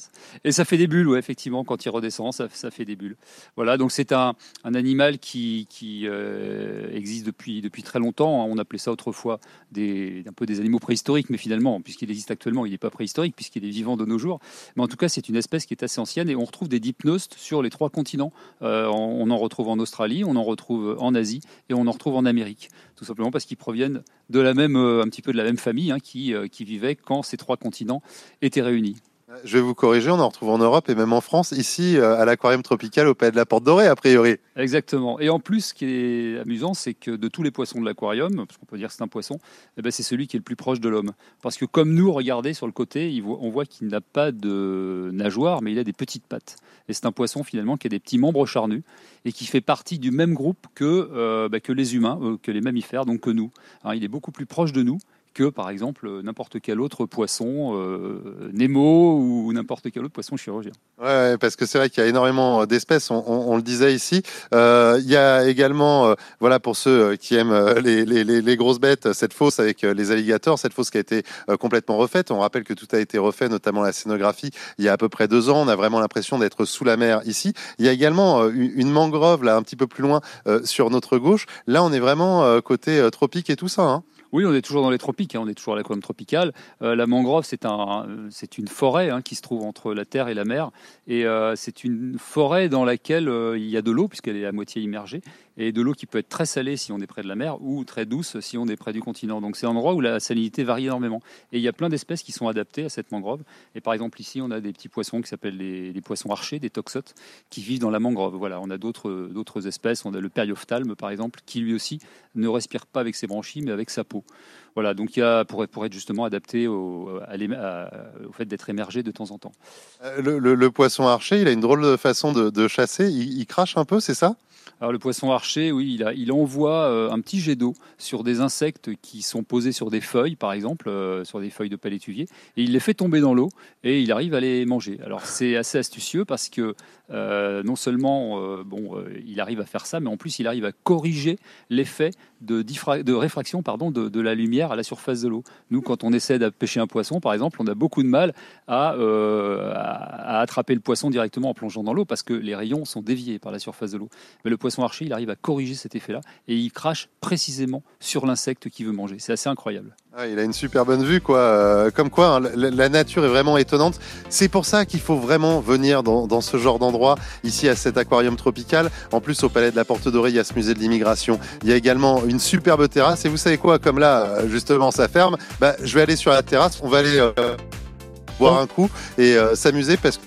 Et ça fait des bulles, oui, effectivement, quand il redescend, ça, ça fait des bulles. Voilà, donc c'est un, un, animal qui, qui euh, existe depuis, depuis très longtemps. On appelait ça autrefois des, un peu des animaux préhistoriques, mais finalement, puisqu'il existe actuellement, il n'est pas préhistorique, puisqu'il est vivant de nos jours. Mais en tout cas, c'est une espèce qui est assez ancienne et on retrouve des dipnostes sur les trois continents. Euh, on en retrouve en Australie, on en retrouve en Asie et on en retrouve en Amérique tout simplement parce qu'ils proviennent de la même, un petit peu de la même famille hein, qui, qui vivait quand ces trois continents étaient réunis. Je vais vous corriger, on en retrouve en Europe et même en France, ici euh, à l'aquarium tropical au Palais de la Porte Dorée, a priori. Exactement. Et en plus, ce qui est amusant, c'est que de tous les poissons de l'aquarium, parce qu'on peut dire que c'est un poisson, eh ben, c'est celui qui est le plus proche de l'homme. Parce que comme nous, regardez sur le côté, on voit qu'il n'a pas de nageoire, mais il a des petites pattes. Et c'est un poisson finalement qui a des petits membres charnus et qui fait partie du même groupe que, euh, bah, les humains, euh, que les mammifères, donc que nous. Hein, il est beaucoup plus proche de nous que par exemple n'importe quel autre poisson, euh, Nemo ou n'importe quel autre poisson chirurgien. Ouais, parce que c'est vrai qu'il y a énormément d'espèces, on, le disait ici. Euh, il y a également, euh, voilà, pour ceux qui aiment les, grosses bêtes, cette fosse avec les alligators, cette fosse qui a été complètement refaite. On rappelle que tout a été refait, notamment la scénographie, il y a à peu près deux ans. On a vraiment l'impression d'être sous la mer ici. Il y a également une mangrove là, un petit peu plus loin sur notre gauche. Là, on est vraiment côté tropique et tout ça. Hein. Oui, on est toujours dans les tropiques, hein, on est toujours à l'aquarium tropical. Euh, la mangrove, c'est un, une forêt hein, qui se trouve entre la terre et la mer. Et euh, c'est une forêt dans laquelle euh, il y a de l'eau, puisqu'elle est à moitié immergée. Et de l'eau qui peut être très salée si on est près de la mer ou très douce si on est près du continent. Donc c'est un endroit où la salinité varie énormément. Et il y a plein d'espèces qui sont adaptées à cette mangrove. Et par exemple ici, on a des petits poissons qui s'appellent les, poissons archers, des toxotes, qui vivent dans la mangrove. Voilà, on a d'autres espèces. On a le périophthalme par exemple, qui lui aussi ne respire pas avec ses branchies mais avec sa peau. Voilà, donc il y a, pour, pour être justement adapté au, au fait d'être émergé de temps en temps. Euh, le, poisson archer, il a une drôle de façon de, chasser. il crache un peu, c'est ça? Alors le poisson archer, oui, il, envoie euh, un petit jet d'eau sur des insectes qui sont posés sur des feuilles, par exemple, euh, sur des feuilles de palétuvier, et il les fait tomber dans l'eau et il arrive à les manger. Alors c'est assez astucieux parce que euh, non seulement bon, il arrive à faire ça, mais en plus il arrive à corriger l'effet de, de, réfraction pardon, de, la lumière à la surface de l'eau. Nous, quand on essaie de pêcher un poisson, par exemple, on a beaucoup de mal à, à, attraper le poisson directement en plongeant dans l'eau parce que les rayons sont déviés par la surface de l'eau. Mais le poisson archer, il arrive à corriger cet effet-là et il crache précisément sur l'insecte qu'il veut manger. C'est assez incroyable. Ah, il a une super bonne vue, quoi. Euh, comme quoi, hein, la, nature est vraiment étonnante. C'est pour ça qu'il faut vraiment venir dans, ce genre d'endroit, ici à cet aquarium tropical. En plus, au Palais de la Porte Dorée, il y a ce musée de l'immigration. Il y a également une superbe terrasse. Et vous savez quoi, comme là, euh, justement, ça ferme, bah, je vais aller sur la terrasse. On va aller euh, boire un coup et s'amuser parce que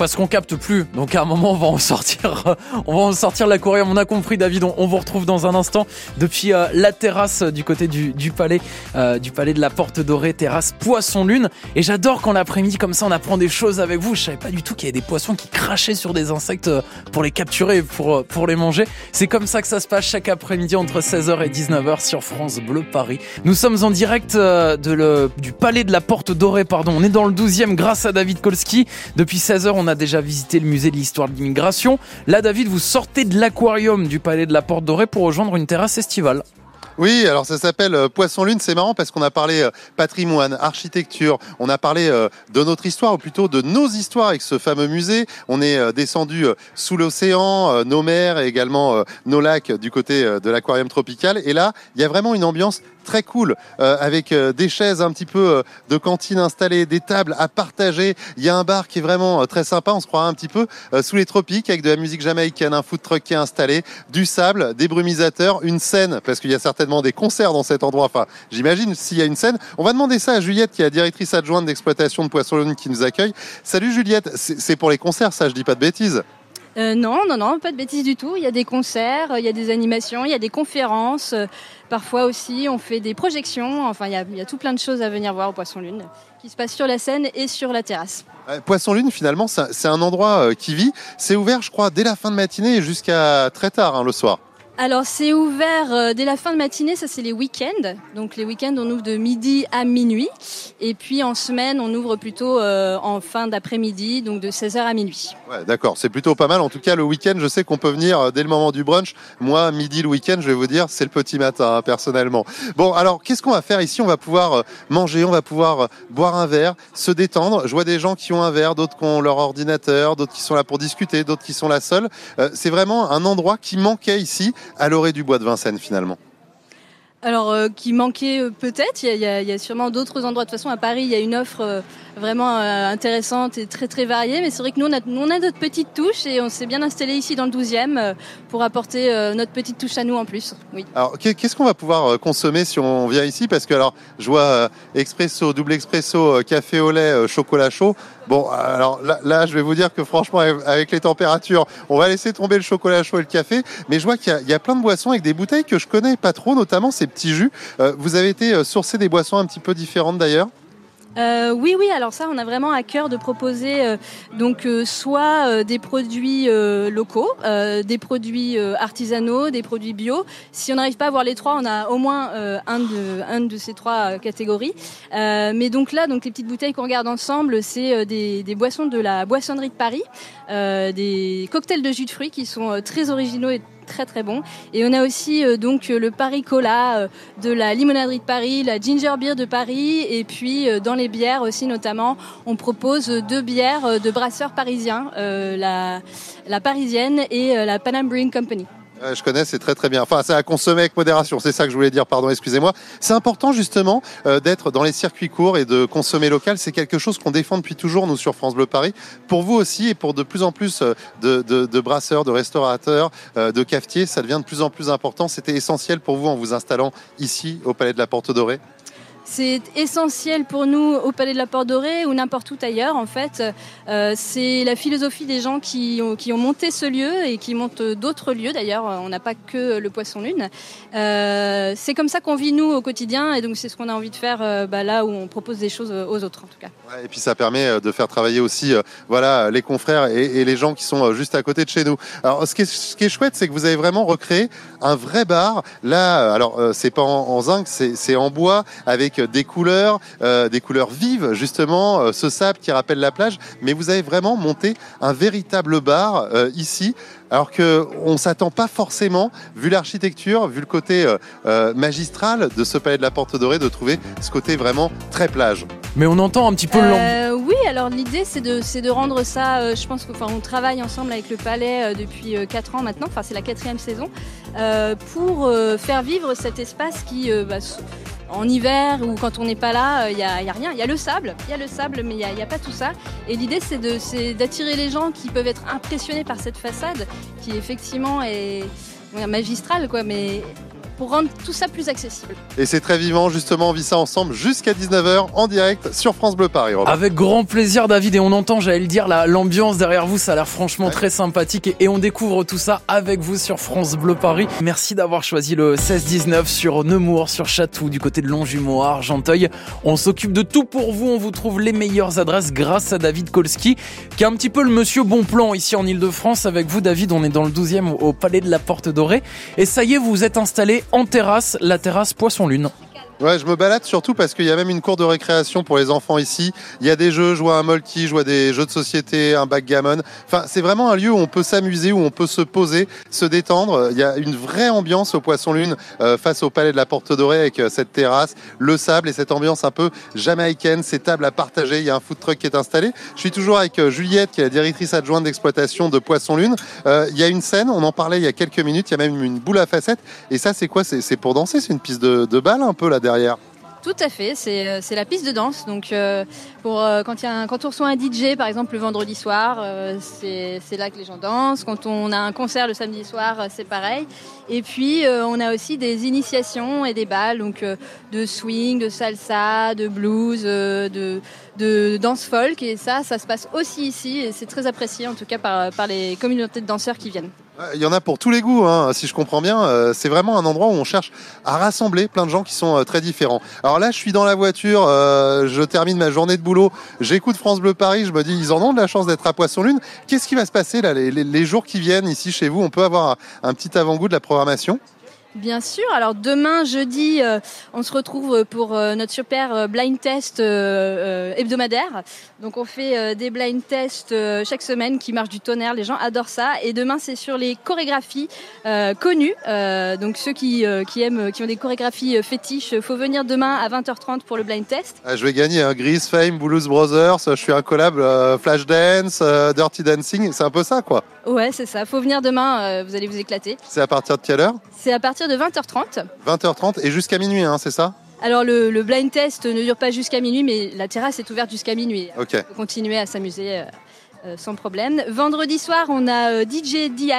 parce qu'on capte plus. Donc à un moment, on va en sortir. <laughs> on va en sortir l'aquarium. On a compris, David. On, vous retrouve dans un instant depuis euh, la terrasse du côté du, palais, euh, du palais de la Porte Dorée, terrasse Poisson Lune. Et j'adore quand l'après-midi comme ça, on apprend des choses avec vous. Je savais pas du tout qu'il y avait des poissons qui crachaient sur des insectes euh, pour les capturer, pour pour les manger. C'est comme ça que ça se passe chaque après-midi entre 16h et 19h sur France Bleu Paris. Nous sommes en direct du palais de la Porte Dorée. Pardon. On est dans le 12e grâce à David Kolski. Depuis 16h, on a déjà visité le musée de l'histoire de l'immigration. Là, David, vous sortez de l'aquarium du palais de la Porte Dorée pour rejoindre une terrasse estivale. Oui, alors ça s'appelle euh, Poisson Lune. C'est marrant parce qu'on a parlé euh, patrimoine, architecture, on a parlé euh, de notre histoire, ou plutôt de nos histoires avec ce fameux musée. On est descendu sous l'océan, nos mers et également nos lacs du côté de l'aquarium tropical. Et là, il y a vraiment une ambiance très cool euh, avec euh, des chaises un petit peu euh, de cantine installées, des tables à partager. Il y a un bar qui est vraiment très sympa, on se croit un petit peu sous les tropiques avec de la musique jamaïcaine, un food truck qui est installé, du sable, des brumisateurs, une scène parce qu'il y a certainement des concerts dans cet endroit. Enfin, j'imagine s'il y a une scène. On va demander ça à Juliette qui est la directrice adjointe d'exploitation de Poisson qui nous accueille. Salut Juliette, c'est pour les concerts ça, je dis pas de bêtises. Euh, non, non, non, pas de bêtises du tout. Il y a des concerts, il y a des animations, il y a des conférences. Euh, parfois aussi, on fait des projections. Enfin, il y, a, tout plein de choses à venir voir au Poisson Lune qui se passe sur la scène et sur la terrasse. Poisson Lune, finalement, c'est un endroit euh, qui vit. C'est ouvert, je crois, dès la fin de matinée jusqu'à très tard hein, le soir. Alors c'est ouvert euh, dès la fin de matinée, ça c'est les week-ends. Donc les week-ends on ouvre de midi à minuit. Et puis en semaine on ouvre plutôt euh, en fin d'après-midi, donc de 16h à minuit. Ouais, d'accord, c'est plutôt pas mal. En tout cas le week-end je sais qu'on peut venir euh, dès le moment du brunch. Moi midi le week-end je vais vous dire c'est le petit matin hein, personnellement. Bon alors qu'est-ce qu'on va faire ici? On va pouvoir manger, on va pouvoir boire un verre, se détendre. Je vois des gens qui ont un verre, d'autres qui ont leur ordinateur, d'autres qui sont là pour discuter, d'autres qui sont là seuls. c'est vraiment un endroit qui manquait ici à l'orée du bois de Vincennes finalement alors, euh, qui manquait euh, peut-être. Il, y, a, sûrement d'autres endroits. De toute façon, à Paris, il y a une offre euh, vraiment intéressante et très très variée. Mais c'est vrai que nous, on a, on a notre petite touche et on s'est bien installé ici dans le 12e pour apporter notre petite touche à nous en plus. Oui. Alors, qu'est-ce qu'on va pouvoir consommer si on vient ici? Parce que alors, je vois expresso, double expresso, café au lait, chocolat chaud. Bon, alors là, je vais vous dire que franchement, avec les températures, on va laisser tomber le chocolat chaud et le café. Mais je vois qu'il y, y, a plein de boissons avec des bouteilles que je connais pas trop, notamment ces petits jus. Euh, vous avez été euh, sourcer des boissons un petit peu différentes d'ailleurs? Euh, oui, oui. Alors ça, on a vraiment à cœur de proposer euh, donc euh, soit des produits locaux, des produits artisanaux, des produits bio. Si on n'arrive pas à avoir les trois, on a au moins un de un de ces trois catégories. mais donc là, donc les petites bouteilles qu'on regarde ensemble, c'est des, des, boissons de la boissonnerie de Paris, des cocktails de jus de fruits qui sont très originaux et très très bon. Et on a aussi euh, donc le Paris Cola euh, de la limonaderie de Paris, la Ginger Beer de Paris, et puis euh, dans les bières aussi notamment, on propose deux bières de brasseurs parisiens, la, la parisienne et la Panam Brewing Company. Je connais, c'est très très bien. Enfin, c'est à consommer avec modération, c'est ça que je voulais dire, pardon, excusez-moi. C'est important justement euh, d'être dans les circuits courts et de consommer local. C'est quelque chose qu'on défend depuis toujours, nous, sur France Bleu Paris. Pour vous aussi et pour de plus en plus euh, de, de- de brasseurs, de restaurateurs, euh, de cafetiers, ça devient de plus en plus important. C'était essentiel pour vous en vous installant ici au Palais de la Porte Dorée? C'est essentiel pour nous au Palais de la Porte Dorée ou n'importe où ailleurs. En fait, Euh, c'est la philosophie des gens qui ont, monté ce lieu et qui montent d'autres lieux. D'ailleurs, on n'a pas que le Poisson Lune. Euh, c'est comme ça qu'on vit nous au quotidien et donc c'est ce qu'on a envie de faire euh, bah, là où on propose des choses aux autres en tout cas. Et puis ça permet de faire travailler aussi voilà, les confrères et, les gens qui sont juste à côté de chez nous. Alors ce qui est, chouette, c'est que vous avez vraiment recréé un vrai bar. Là, alors c'est pas en, en zinc, c'est en bois avec des couleurs, euh, des couleurs vives justement, euh, ce sable qui rappelle la plage. Mais vous avez vraiment monté un véritable bar euh, ici. Alors que on s'attend pas forcément, vu l'architecture, vu le côté magistral de ce palais de la Porte Dorée, de trouver ce côté vraiment très plage. Mais on entend un petit peu. Euh, oui, alors l'idée c'est de, c'est de rendre ça, euh, je pense qu'on travaille ensemble avec le Palais euh, depuis 4 ans maintenant, enfin c'est la quatrième saison, euh, pour euh, faire vivre cet espace qui, euh, bah, en hiver ou quand on n'est pas là, il n'y a, y a rien. Il y a le sable, il y a le sable, mais il n'y a, a pas tout ça. Et l'idée c'est d'attirer les gens qui peuvent être impressionnés par cette façade qui effectivement est magistrale, quoi, mais pour rendre tout ça plus accessible. Et c'est très vivant, justement, on vit ça ensemble jusqu'à 19h en direct sur France Bleu Paris. Avec grand plaisir, David. Et on entend, j'allais le dire, la- l'ambiance derrière vous. Ça a l'air franchement Ouais. très sympathique. Et, et on découvre tout ça avec vous sur France Bleu Paris. Merci d'avoir choisi le 16-19 sur Nemours, sur Chatou, du côté de Longjumeau, Argenteuil. On s'occupe de tout pour vous. On vous trouve les meilleures adresses grâce à David Kolski, qui est un petit peu le monsieur bon plan ici en Ile-de-France. Avec vous, David, on est dans le 12e au- au Palais de la Porte Dorée. Et ça y est, vous vous êtes installé en terrasse, la terrasse Poisson Lune. Ouais, je me balade surtout parce qu'il y a même une cour de récréation pour les enfants ici. Il y a des jeux, je vois un multi, je vois des jeux de société, un backgammon. Enfin, c'est vraiment un lieu où on peut s'amuser, où on peut se poser, se détendre. Il y a une vraie ambiance au Poisson Lune euh, face au Palais de la Porte Dorée avec euh, cette terrasse, le sable et cette ambiance un peu jamaïcaine, ces tables à partager. Il y a un food truck qui est installé. Je suis toujours avec euh, Juliette, qui est la directrice adjointe d'exploitation de Poisson Lune. Euh, il y a une scène, on en parlait il y a quelques minutes, il y a même une boule à facettes. Et ça, c'est quoi? C'est pour danser C'est une piste de, de balle un peu là derrière Tout à fait, c'est euh, c'est la piste de danse. Donc, euh, euh, quand, on reçoit un DJ, par exemple, le vendredi soir, c'est c'est là que les gens dansent. Quand on a un concert le samedi soir, c'est pareil. Et puis, on a aussi des initiations et des balles, donc de swing, de salsa, de blues, de, de danse folk. Et ça, ça se passe aussi ici. Et c'est très apprécié, en tout cas, par, par les communautés de danseurs qui viennent. Il y en a pour tous les goûts, hein, si je comprends bien. Euh, C'est vraiment un endroit où on cherche à rassembler plein de gens qui sont euh, très différents. Alors là, je suis dans la voiture, euh, je termine ma journée de boulot, j'écoute France Bleu Paris, je me dis, ils en ont de la chance d'être à Poisson Lune. Qu'est-ce qui va se passer là, les, les- jours qui viennent ici chez vous? On peut avoir un petit avant-goût de la programmation? Bien sûr. Alors demain, jeudi, euh, on se retrouve pour euh, notre super euh, blind test euh, euh, hebdomadaire. Donc on fait euh, des blind tests euh, chaque semaine qui marchent du tonnerre. Les gens adorent ça. Et demain, c'est sur les chorégraphies euh, connues. Euh, donc ceux qui, euh, qui aiment, qui ont des chorégraphies euh, fétiches, faut venir demain à 20h30 pour le blind test. Ah, Je vais gagner un Grease, Fame, Blues Brothers, je suis un collab euh, Flashdance, euh, Dirty Dancing, c'est un peu ça quoi. Ouais, c'est ça. Faut venir demain. euh, vous allez vous éclater. C'est à partir de quelle heure? C'est à partir de 20h30. 20h30 et jusqu'à minuit, hein, c'est ça? Alors le, le blind test ne dure pas jusqu'à minuit, mais la terrasse est ouverte jusqu'à minuit. Ok. On peut continuer à s'amuser euh, euh, sans problème. Vendredi soir, on a euh, DJ DI.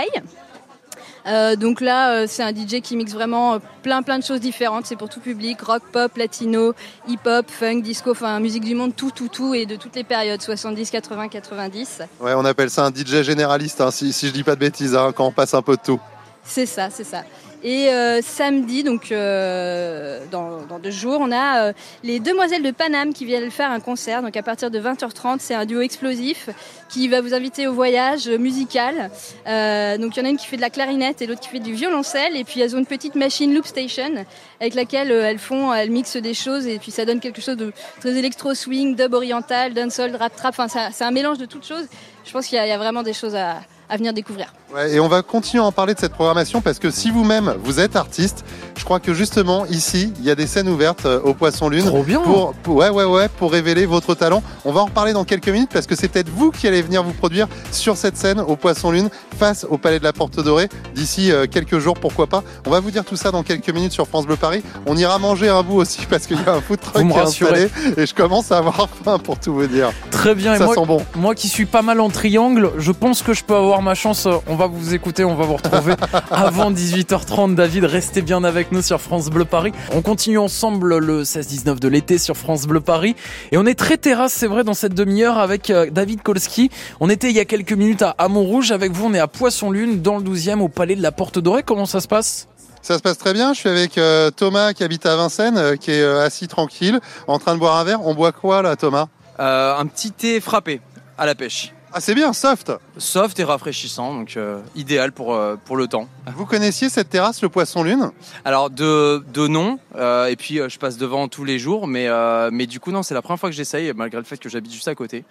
Euh, donc là, euh, c'est un DJ qui mixe vraiment euh, plein plein de choses différentes. C'est pour tout public, rock, pop, latino, hip-hop, funk, disco, enfin musique du monde, tout, tout, tout, et de toutes les périodes, 70, 80, 90. Ouais, on appelle ça un DJ généraliste, hein, si, si je dis pas de bêtises, hein, quand on passe un peu de tout. C'est ça, c'est ça. Et euh, samedi, donc euh, dans, dans deux jours, on a euh, les Demoiselles de Paname qui viennent faire un concert. Donc à partir de 20h30, c'est un duo explosif qui va vous inviter au voyage musical. Euh, donc il y en a une qui fait de la clarinette et l'autre qui fait du violoncelle. Et puis elles ont une petite machine Loop Station avec laquelle euh, elles font, elles mixent des choses et puis ça donne quelque chose de très électro swing, dub oriental, dancehall, rap trap. Enfin c'est un- mélange de toutes choses. Je pense qu'il y, y a vraiment des choses à- à venir découvrir. Ouais, et on va continuer à en parler de cette programmation parce que si vous-même vous êtes artiste, je crois que justement ici il y a des scènes ouvertes euh, au Poisson Lune Trop bien. pour, pour- ouais ouais ouais pour révéler votre talent. On va en reparler dans quelques minutes parce que c'est peut-être vous qui allez venir vous produire sur cette scène au Poisson Lune face au Palais de la Porte Dorée d'ici euh, quelques jours pourquoi pas. On va vous dire tout ça dans quelques minutes sur France Bleu Paris. On ira manger un bout aussi <laughs> parce qu'il y a un food truck qui est installé et je commence à avoir faim pour tout vous dire. Très bien. Et Ça moi, sent bon. moi qui suis pas mal en triangle, je pense que je peux avoir ma chance. On va vous écouter, on va vous retrouver <laughs> avant 18h30. David, restez bien avec nous sur France Bleu Paris. On continue ensemble le 16-19 de l'été sur France Bleu Paris. Et on est très terrasse, c'est vrai, dans cette demi-heure avec euh, David Kolski. On était il y a quelques minutes à Montrouge. Avec vous, on est à Poisson-Lune, dans le 12e, au Palais de la Porte Dorée. Comment ça se passe? Ça se passe très bien. Je suis avec euh, Thomas qui habite à Vincennes, euh, qui est euh, assis tranquille, en train de boire un verre. On boit quoi là, Thomas? Euh, un petit thé frappé à la pêche. Ah, c'est bien, soft. Soft et rafraîchissant, donc euh, idéal pour, euh, pour le temps. Vous connaissiez cette terrasse, le Poisson Lune? Alors de, de nom, euh, et puis je passe devant tous les jours, mais, mais du coup non, c'est la première fois que j'essaye, malgré le fait que j'habite juste à côté.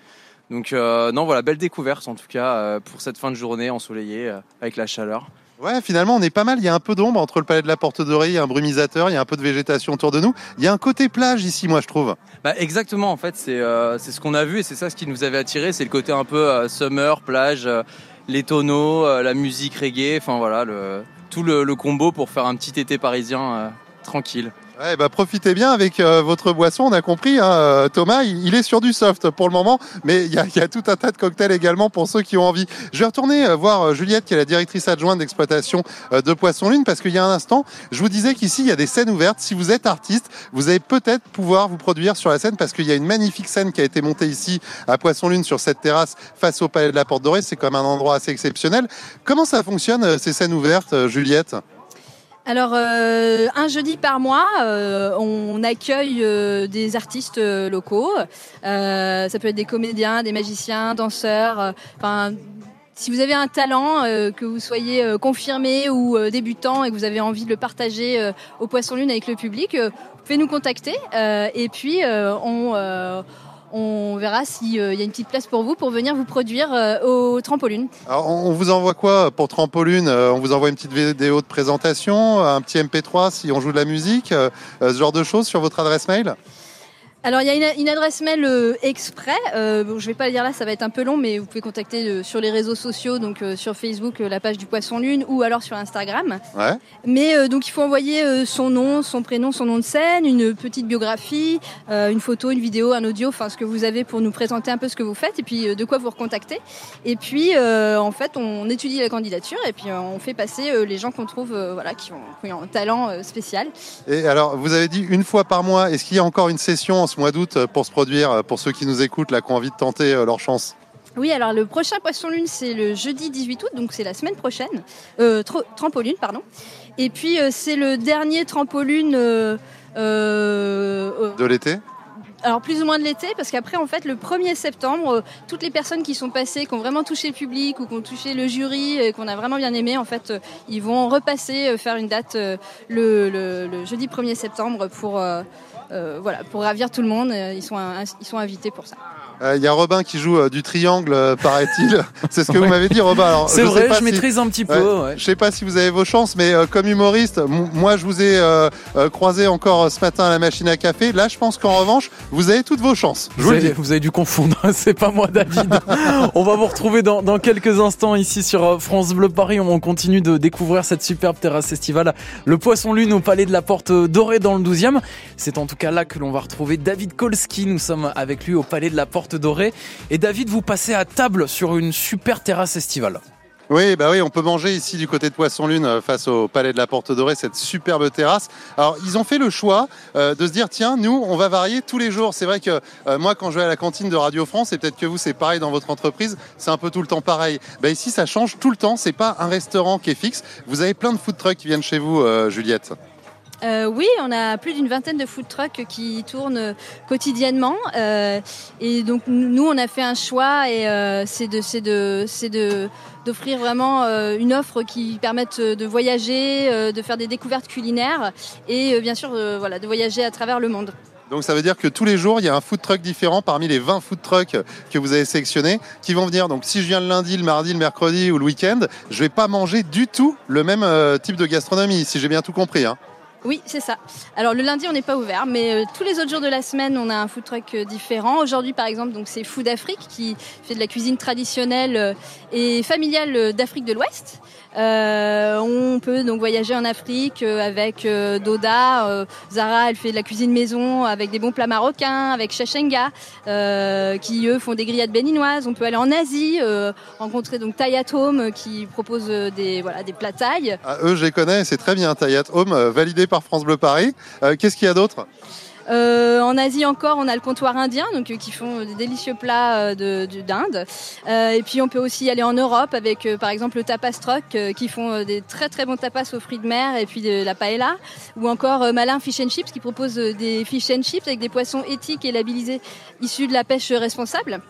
Donc non, voilà, belle découverte en tout cas pour cette fin de journée ensoleillée avec la chaleur. Ouais, finalement, on est pas mal. Il y a un peu d'ombre entre le palais de la Porte Dorée, il y a un brumisateur, il y a un peu de végétation autour de nous. Il y a un côté plage ici, moi, je trouve. Bah, exactement, en fait, c'est euh, ce qu'on a vu et c'est ça ce qui nous avait attiré, c'est le côté un peu euh, summer, plage, euh, les tonneaux, la musique reggae, enfin voilà, tout le, combo pour faire un petit été parisien tranquille. Bah profitez bien avec euh, votre boisson. On a compris, hein, euh, Thomas, il, est sur du soft pour le moment, mais il y, a, il y a tout un tas de cocktails également pour ceux qui ont envie. Je vais retourner euh, voir Juliette, qui est la directrice adjointe d'exploitation de Poisson Lune, parce qu'il y a un instant, je vous disais qu'ici, il y a des scènes ouvertes. Si vous êtes artiste, vous allez peut-être pouvoir vous produire sur la scène, parce qu'il y a une magnifique scène qui a été montée ici à Poisson Lune sur cette terrasse face au Palais de la Porte Dorée. C'est comme un endroit assez exceptionnel. Comment ça fonctionne, ces scènes ouvertes, Juliette? Alors, euh, un jeudi par mois, euh, on accueille euh, des artistes locaux. Ça peut être des comédiens, des magiciens, danseurs. Enfin, si vous avez un talent, que vous soyez confirmé ou débutant et que vous avez envie de le partager au Poisson Lune avec le public, vous pouvez nous contacter. et puis, on, on verra s'il y a une petite place pour vous pour venir vous produire euh, au trampoline. Alors, on on vous envoie quoi pour Trampoline Euh, On vous envoie une petite vidéo de présentation, un petit MP3 si on joue de la musique, euh, euh, ce genre de choses sur votre adresse mail? Alors il y a une, une adresse mail euh, exprès. Euh, bon, je vais pas le dire là, ça va être un peu long, mais vous pouvez contacter euh, sur les réseaux sociaux, donc euh, sur Facebook la page du Poisson Lune ou alors sur Instagram. Ouais. Mais donc il faut envoyer son nom, son prénom, son nom de scène, une petite biographie, une photo, une vidéo, un audio, enfin ce que vous avez pour nous présenter un peu ce que vous faites et puis de quoi vous recontacter. Et puis en fait on étudie la candidature et puis on fait passer les gens qu'on trouve voilà qui ont, qui ont un talent spécial. Et alors, vous avez dit une fois par mois. Est-ce qu'il y a encore une session en ce mois d'août euh, pour se produire, euh, pour ceux qui nous écoutent, là, qui ont envie de tenter euh, leur chance Oui, alors le prochain Poisson Lune, c'est le jeudi 18 août, donc c'est la semaine prochaine. Euh, trampoline, pardon. Et puis c'est le dernier trampoline. euh, euh, euh, de l'été? Alors plus ou moins de l'été, parce qu'après en fait le 1er septembre, euh, toutes les personnes qui sont passées, qui ont vraiment touché le public ou qui ont touché le jury, et qu'on a vraiment bien aimé, en fait, euh, ils vont repasser, euh, faire une date le, le- le jeudi 1er septembre pour voilà pour ravir tout le monde. Euh, Ils sont un- ils sont invités pour ça. Euh, Il y a Robin qui joue euh, du triangle, euh, paraît-il. <laughs> C'est ce que vous m'avez dit, Robin. C'est vrai, je si- maîtrise un petit peu. Ouais. ouais. Je sais pas si vous avez vos chances, mais comme humoriste, moi je vous ai croisé encore ce matin à la machine à café. Là, je pense qu'en revanche, vous avez toutes vos chances. Je vous Vous avez, vous avez dû confondre, <laughs> c'est pas moi David. <laughs> on va vous retrouver dans, dans quelques instants ici sur France Bleu Paris. On continue de découvrir cette superbe terrasse estivale, le Poisson Lune au Palais de la Porte Dorée dans le 12e. C'est en tout cas là que l'on va retrouver David Kolski. Nous sommes avec lui au Palais de la Porte Dorée. Et David, vous passez à table sur une super terrasse estivale. Oui, bah oui, on peut manger ici du côté de Poisson Lune euh, face au Palais de la Porte Dorée, cette superbe terrasse. Alors, ils ont fait le choix euh, de se dire, tiens, nous, on va varier tous les jours. C'est vrai que euh, moi, quand je vais à la cantine de Radio France, et peut-être que vous, c'est pareil dans votre entreprise, c'est un peu tout le temps pareil. Bah ici, ça change tout le temps. C'est pas un restaurant qui est fixe. Vous avez plein de food trucks qui viennent chez vous, Juliette. Euh, oui, on a plus d'une vingtaine de food trucks qui tournent quotidiennement. Euh, et donc nous, on a fait un choix et euh, c'est de, d'offrir vraiment une offre qui permette de voyager, de faire des découvertes culinaires et bien sûr, voilà, de voyager à travers le monde. Donc ça veut dire que tous les jours, il y a un food truck différent parmi les 20 food trucks que vous avez sélectionnés qui vont venir. Donc si je viens le lundi, le mardi, le mercredi ou le week-end, je vais pas manger du tout le même type de gastronomie, si j'ai bien tout compris. Hein. Oui, c'est ça. Alors le lundi, on n'est pas ouvert, mais euh, tous les autres jours de la semaine, on a un food truck euh, différent. Aujourd'hui, par exemple, donc c'est Food Afrique qui fait de la cuisine traditionnelle euh, et familiale d'Afrique de l'Ouest. Euh, on peut donc voyager en Afrique euh, avec euh, Doda. Euh, Zara, elle fait de la cuisine maison avec des bons plats marocains, avec Chachenga, qui eux font des grillades béninoises. On peut aller en Asie, rencontrer donc Thai at Home qui propose des voilà des plats thaï. Ah, eux, je les connais, c'est très bien. Tayat Home, validé par France Bleu Paris. Qu'est-ce qu'il y a d'autre? Euh, en Asie encore, on a le comptoir indien, donc euh, qui font des délicieux plats euh, de- de- d'Inde. Euh, et puis on peut aussi aller en Europe avec, euh, par exemple, le tapas truck, euh, qui font euh, des très très bons tapas aux fruits de mer et puis de la paella, ou encore euh, Malin Fish and Chips, qui propose euh, des fish and chips avec des poissons éthiques et labellisés issus de la pêche responsable.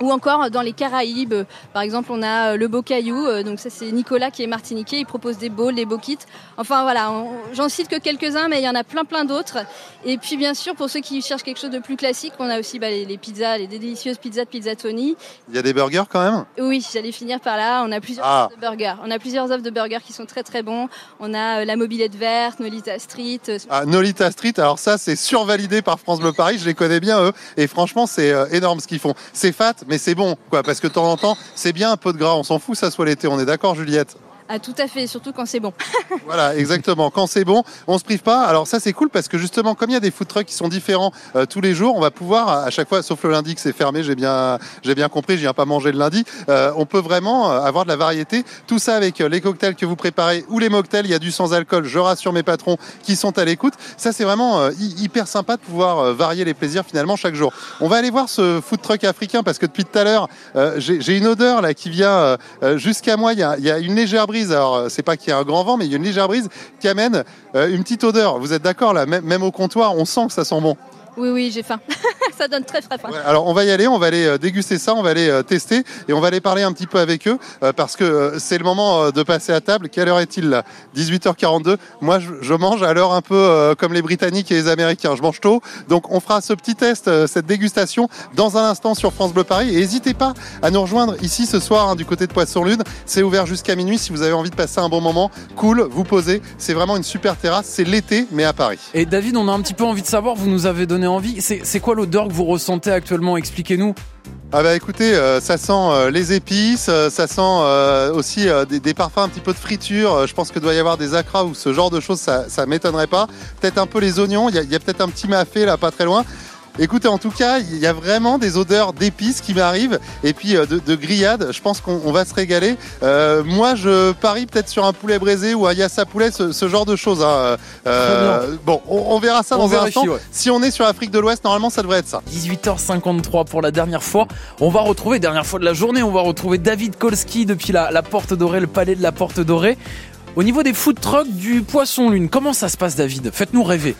Ou encore dans les Caraïbes, euh, par exemple, on a euh, le Beau Caillou, euh, donc ça c'est Nicolas qui est martiniquais, il propose des bowls, des beaux kits. Enfin voilà, j'en cite que quelques-uns, mais il y en a plein plein d'autres. Et puis bien sûr, pour ceux qui cherchent quelque chose de plus classique, on a aussi bah, les, les pizzas, les délicieuses pizzas de Pizza Tony. Il y a des burgers quand même? Oui, j'allais finir par là. On a plusieurs Ah. offres de burgers. On a plusieurs offres de burgers qui sont très très bons. On a euh, la mobilette verte, Nolita Street. euh, Ah, Nolita Street, alors ça c'est survalidé par France Bleu Paris, je les connais bien eux, et franchement c'est euh, énorme ce qu'ils font. C'est fat, mais c'est bon, quoi, parce que de temps en temps, c'est bien un peu de gras, on s'en fout, ça soit l'été, on est d'accord Juliette? Ah tout à fait, surtout quand c'est bon. <laughs> Voilà, exactement. Quand c'est bon, on se prive pas. Alors ça, c'est cool parce que justement, comme il y a des food trucks qui sont différents euh, tous les jours, on va pouvoir à chaque fois, sauf le lundi que c'est fermé, j'ai bien, j'ai bien compris, je viens pas manger le lundi. euh, on peut vraiment euh, avoir de la variété. Tout ça avec les cocktails que vous préparez ou les mocktails. Il y a du sans alcool. Je rassure mes patrons qui sont à l'écoute. Ça, c'est vraiment euh, hy- hyper sympa de pouvoir euh, varier les plaisirs finalement chaque jour. On va aller voir ce food truck africain parce que depuis tout à l'heure, euh, j'ai une odeur là qui vient jusqu'à moi. Il y, a, il y a une légère brise. Alors, euh, c'est pas qu'il y a un grand vent, mais il y a une légère brise qui amène euh, une petite odeur. Vous êtes d'accord là? Même, même au comptoir, on sent que ça sent bon. Oui, oui, j'ai faim. <laughs> ça donne très très faim. Ouais, alors on va y aller, on va aller euh, déguster ça, on va aller euh, tester et on va aller parler un petit peu avec eux euh, parce que c'est le moment de passer à table. Quelle heure est-il là? 18h42. Moi je, mange à l'heure un peu comme les Britanniques et les Américains. Je mange tôt. Donc on fera ce petit test, cette dégustation dans un instant sur France Bleu Paris. Et n'hésitez pas à nous rejoindre ici ce soir hein, du côté de Poisson Lune. C'est ouvert jusqu'à minuit si vous avez envie de passer un bon moment. Cool, vous posez. C'est vraiment une super terrasse. C'est l'été mais à Paris. Et David, on a un petit peu envie de savoir, vous nous avez donné envie. C'est quoi l'odeur que vous ressentez actuellement? Expliquez-nous. Ah bah écoutez, euh, ça sent euh, les épices, euh, ça sent aussi des, parfums un petit peu de friture. Je pense que doit y avoir des acras ou ce genre de choses, ça, m'étonnerait pas. Peut-être un peu les oignons, il y a, il y a peut-être un petit mafé là, pas très loin. Écoutez, en tout cas, il y a vraiment des odeurs d'épices qui m'arrivent et puis euh, de, de grillades. Je pense qu'on on va se régaler. Euh, moi, je parie peut-être sur un poulet braisé ou un yassa poulet, ce, ce genre de choses. hein. Euh, bon, on, on verra ça On dans un instant. ouais. Si on est sur Afrique de l'Ouest, normalement, ça devrait être ça. 18h53 pour la dernière fois. On va retrouver, dernière fois de la journée, on va retrouver David Kolski depuis la, la Porte Dorée, le palais de la Porte Dorée. Au niveau des food trucks du Poisson Lune, comment ça se passe David? Faites-nous rêver.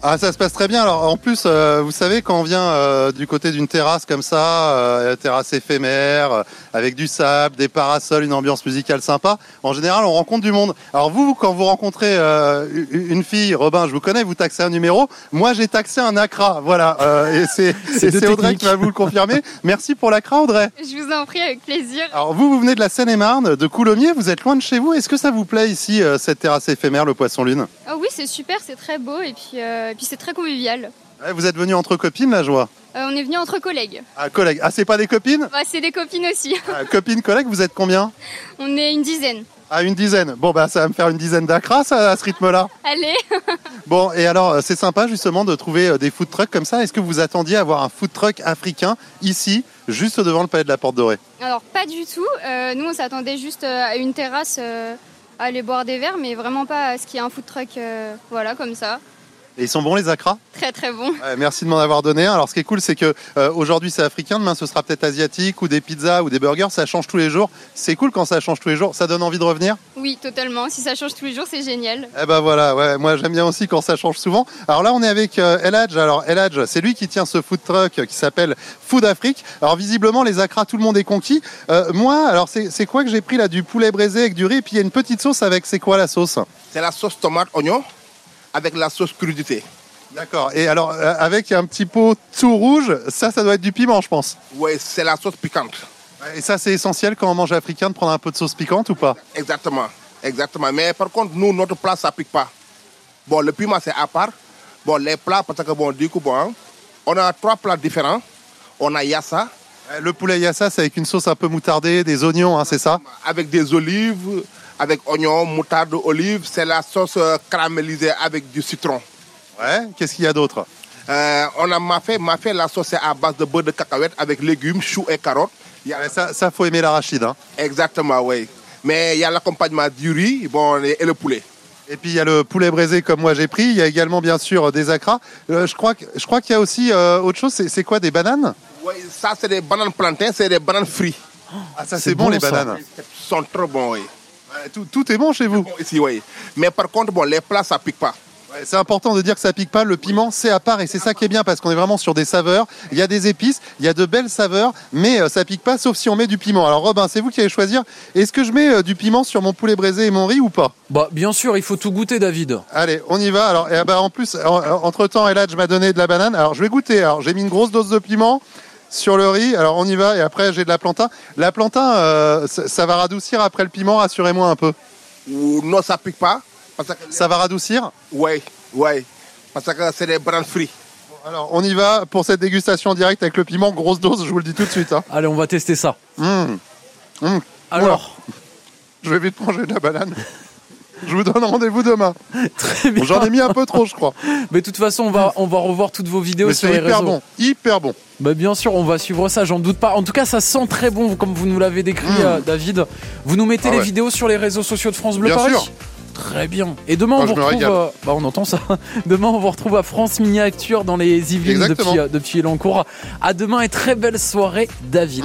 Ah, ça se passe très bien. Alors, en plus, euh, vous savez, quand on vient euh, du côté d'une terrasse comme ça, euh, terrasse éphémère, euh, avec du sable, des parasols, une ambiance musicale sympa, en général, on rencontre du monde. Alors, vous, quand vous rencontrez euh, une fille, Robin, je vous connais, vous taxez un numéro. Moi, j'ai taxé un ACRA. Voilà. Euh, et c'est <laughs> Audrey qui va vous le confirmer. Merci pour l'ACRA, Audrey. Je vous en prie, avec plaisir. Alors, vous, vous venez de la Seine-et-Marne, de Coulommiers. Vous êtes loin de chez vous. Est-ce que ça vous plaît ici, euh, cette terrasse éphémère, le Poisson Lune? Oh oui, c'est super, c'est très beau et puis, euh, et puis c'est très convivial. Ouais, Vous êtes venu entre copines, la joie. Euh, on est venu entre collègues. Ah, collègues. Ah, c'est pas des copines Bah, c'est des copines aussi. Ah, Copines, collègues, vous êtes combien <laughs> On est une dizaine. Ah, une dizaine. Bon, bah, ça va me faire une dizaine d'acras, à ce rythme-là. Allez <laughs> Bon, et alors, euh, c'est sympa, justement, de trouver euh, des food trucks comme ça. Est-ce que vous attendiez à avoir un food truck africain ici, juste devant le palais de la Porte Dorée? Alors, pas du tout. Euh, nous, on s'attendait juste euh, à une terrasse, euh, à aller boire des verres, mais vraiment pas à ce qu'il y ait un food truck, euh, voilà, comme ça. Et ils sont bons, les acras Très, très bon. Ouais, Merci de m'en avoir donné un. Alors, ce qui est cool, c'est que euh, aujourd'hui, c'est africain, demain, ce sera peut-être asiatique, ou des pizzas, ou des burgers. Ça change tous les jours. C'est cool quand ça change tous les jours. Ça donne envie de revenir? Oui, totalement. Si ça change tous les jours, c'est génial. Eh ben voilà, ouais, moi j'aime bien aussi quand ça change souvent. Alors là, on est avec euh, El Hadj. Alors El Hadj, c'est lui qui tient ce food truck qui s'appelle Food Afrique. Alors visiblement, les acras, tout le monde est conquis. Euh, moi, alors c'est c'est quoi que j'ai pris là Du poulet braisé avec du riz, et puis il y a une petite sauce avec, c'est quoi la sauce? C'est la sauce tomate oignon avec la sauce crudité. D'accord. Et alors, euh, avec un petit pot tout rouge, ça, ça doit être du piment, je pense. Oui, c'est la sauce piquante. Et ça, c'est essentiel quand on mange africain de prendre un peu de sauce piquante ou pas? Exactement. Exactement. Mais par contre, nous, notre plat, ça pique pas. Bon, le piment, c'est à part. Bon, les plats, parce que bon, du coup, bon, hein, on a trois plats différents. On a yassa, Le poulet yassa, c'est avec une sauce un peu moutardée, des oignons, hein, c'est ça? Avec des olives, avec oignons, moutarde, olives. C'est la sauce euh, caramélisée avec du citron. Ouais. Qu'est-ce qu'il y a d'autre? Euh, on a mafé. Mafé, la sauce est à base de beurre de cacahuète avec légumes, choux et carottes. Il y a- Ouais, ça, ça, faut aimer l'arachide. Hein. Exactement, oui. Mais il y a l'accompagnement du riz bon, et le poulet. Et puis il y a le poulet braisé comme moi j'ai pris. Il y a également bien sûr des acras. Euh, je crois que je crois qu'il y a aussi euh, autre chose. C'est quoi des bananes? Oui, ça, c'est des bananes plantains, c'est des bananes frites. Ah ça c'est bon, bon, les ça. bananes. Ils sont trop bons, oui. Ouais, tout, tout est bon chez vous. Bon, ici, oui. Mais par contre, bon, les plats, ça pique pas. Ouais, c'est important de dire que ça pique pas. Le piment c'est à part et c'est ça qui est bien parce qu'on est vraiment sur des saveurs. Il y a des épices, il y a de belles saveurs, mais euh, ça pique pas sauf si on met du piment. Alors Robin, c'est vous qui allez choisir. Est-ce que je mets euh, du piment sur mon poulet braisé et mon riz ou pas? Bah, bien sûr, il faut tout goûter, David. Allez, on y va. Alors, eh ben, en plus, entre temps, Eladj m'a donné de la banane. Alors, je vais goûter. Alors, j'ai mis une grosse dose de piment sur le riz. Alors, on y va. Et après, j'ai de la plantain. La plantain, euh, ça, ça va radoucir après le piment. Rassurez-moi un peu. Ou non, ça pique pas. Parce que, Ça va radoucir. oui, oui. Parce que c'est des bananes frites. Alors, on y va pour cette dégustation directe avec le piment. Grosse dose, je vous le dis tout de suite. hein. Allez, on va tester ça. Mmh. Mmh. Alors, Je vais vite manger de la banane. <laughs> Je vous donne rendez-vous demain. <laughs> très bien. Bon, J'en ai mis un peu trop, je crois. Mais de toute façon, on va, on va revoir toutes vos vidéos Mais sur c'est les hyper réseaux. bon. Hyper bon. Bah bien sûr, on va suivre ça, j'en doute pas. En tout cas, ça sent très bon, comme vous nous l'avez décrit, Mmh. euh, David. Vous nous mettez Ah les vidéos sur les réseaux sociaux de France Bleu Bien Paris sûr. Très bien. Et demain, Moi, on vous retrouve. euh, bah, on entend ça. <laughs> Demain, on vous retrouve à France Miniature dans les Yvelines depuis, euh, depuis Elancourt. À demain et très belle soirée, David.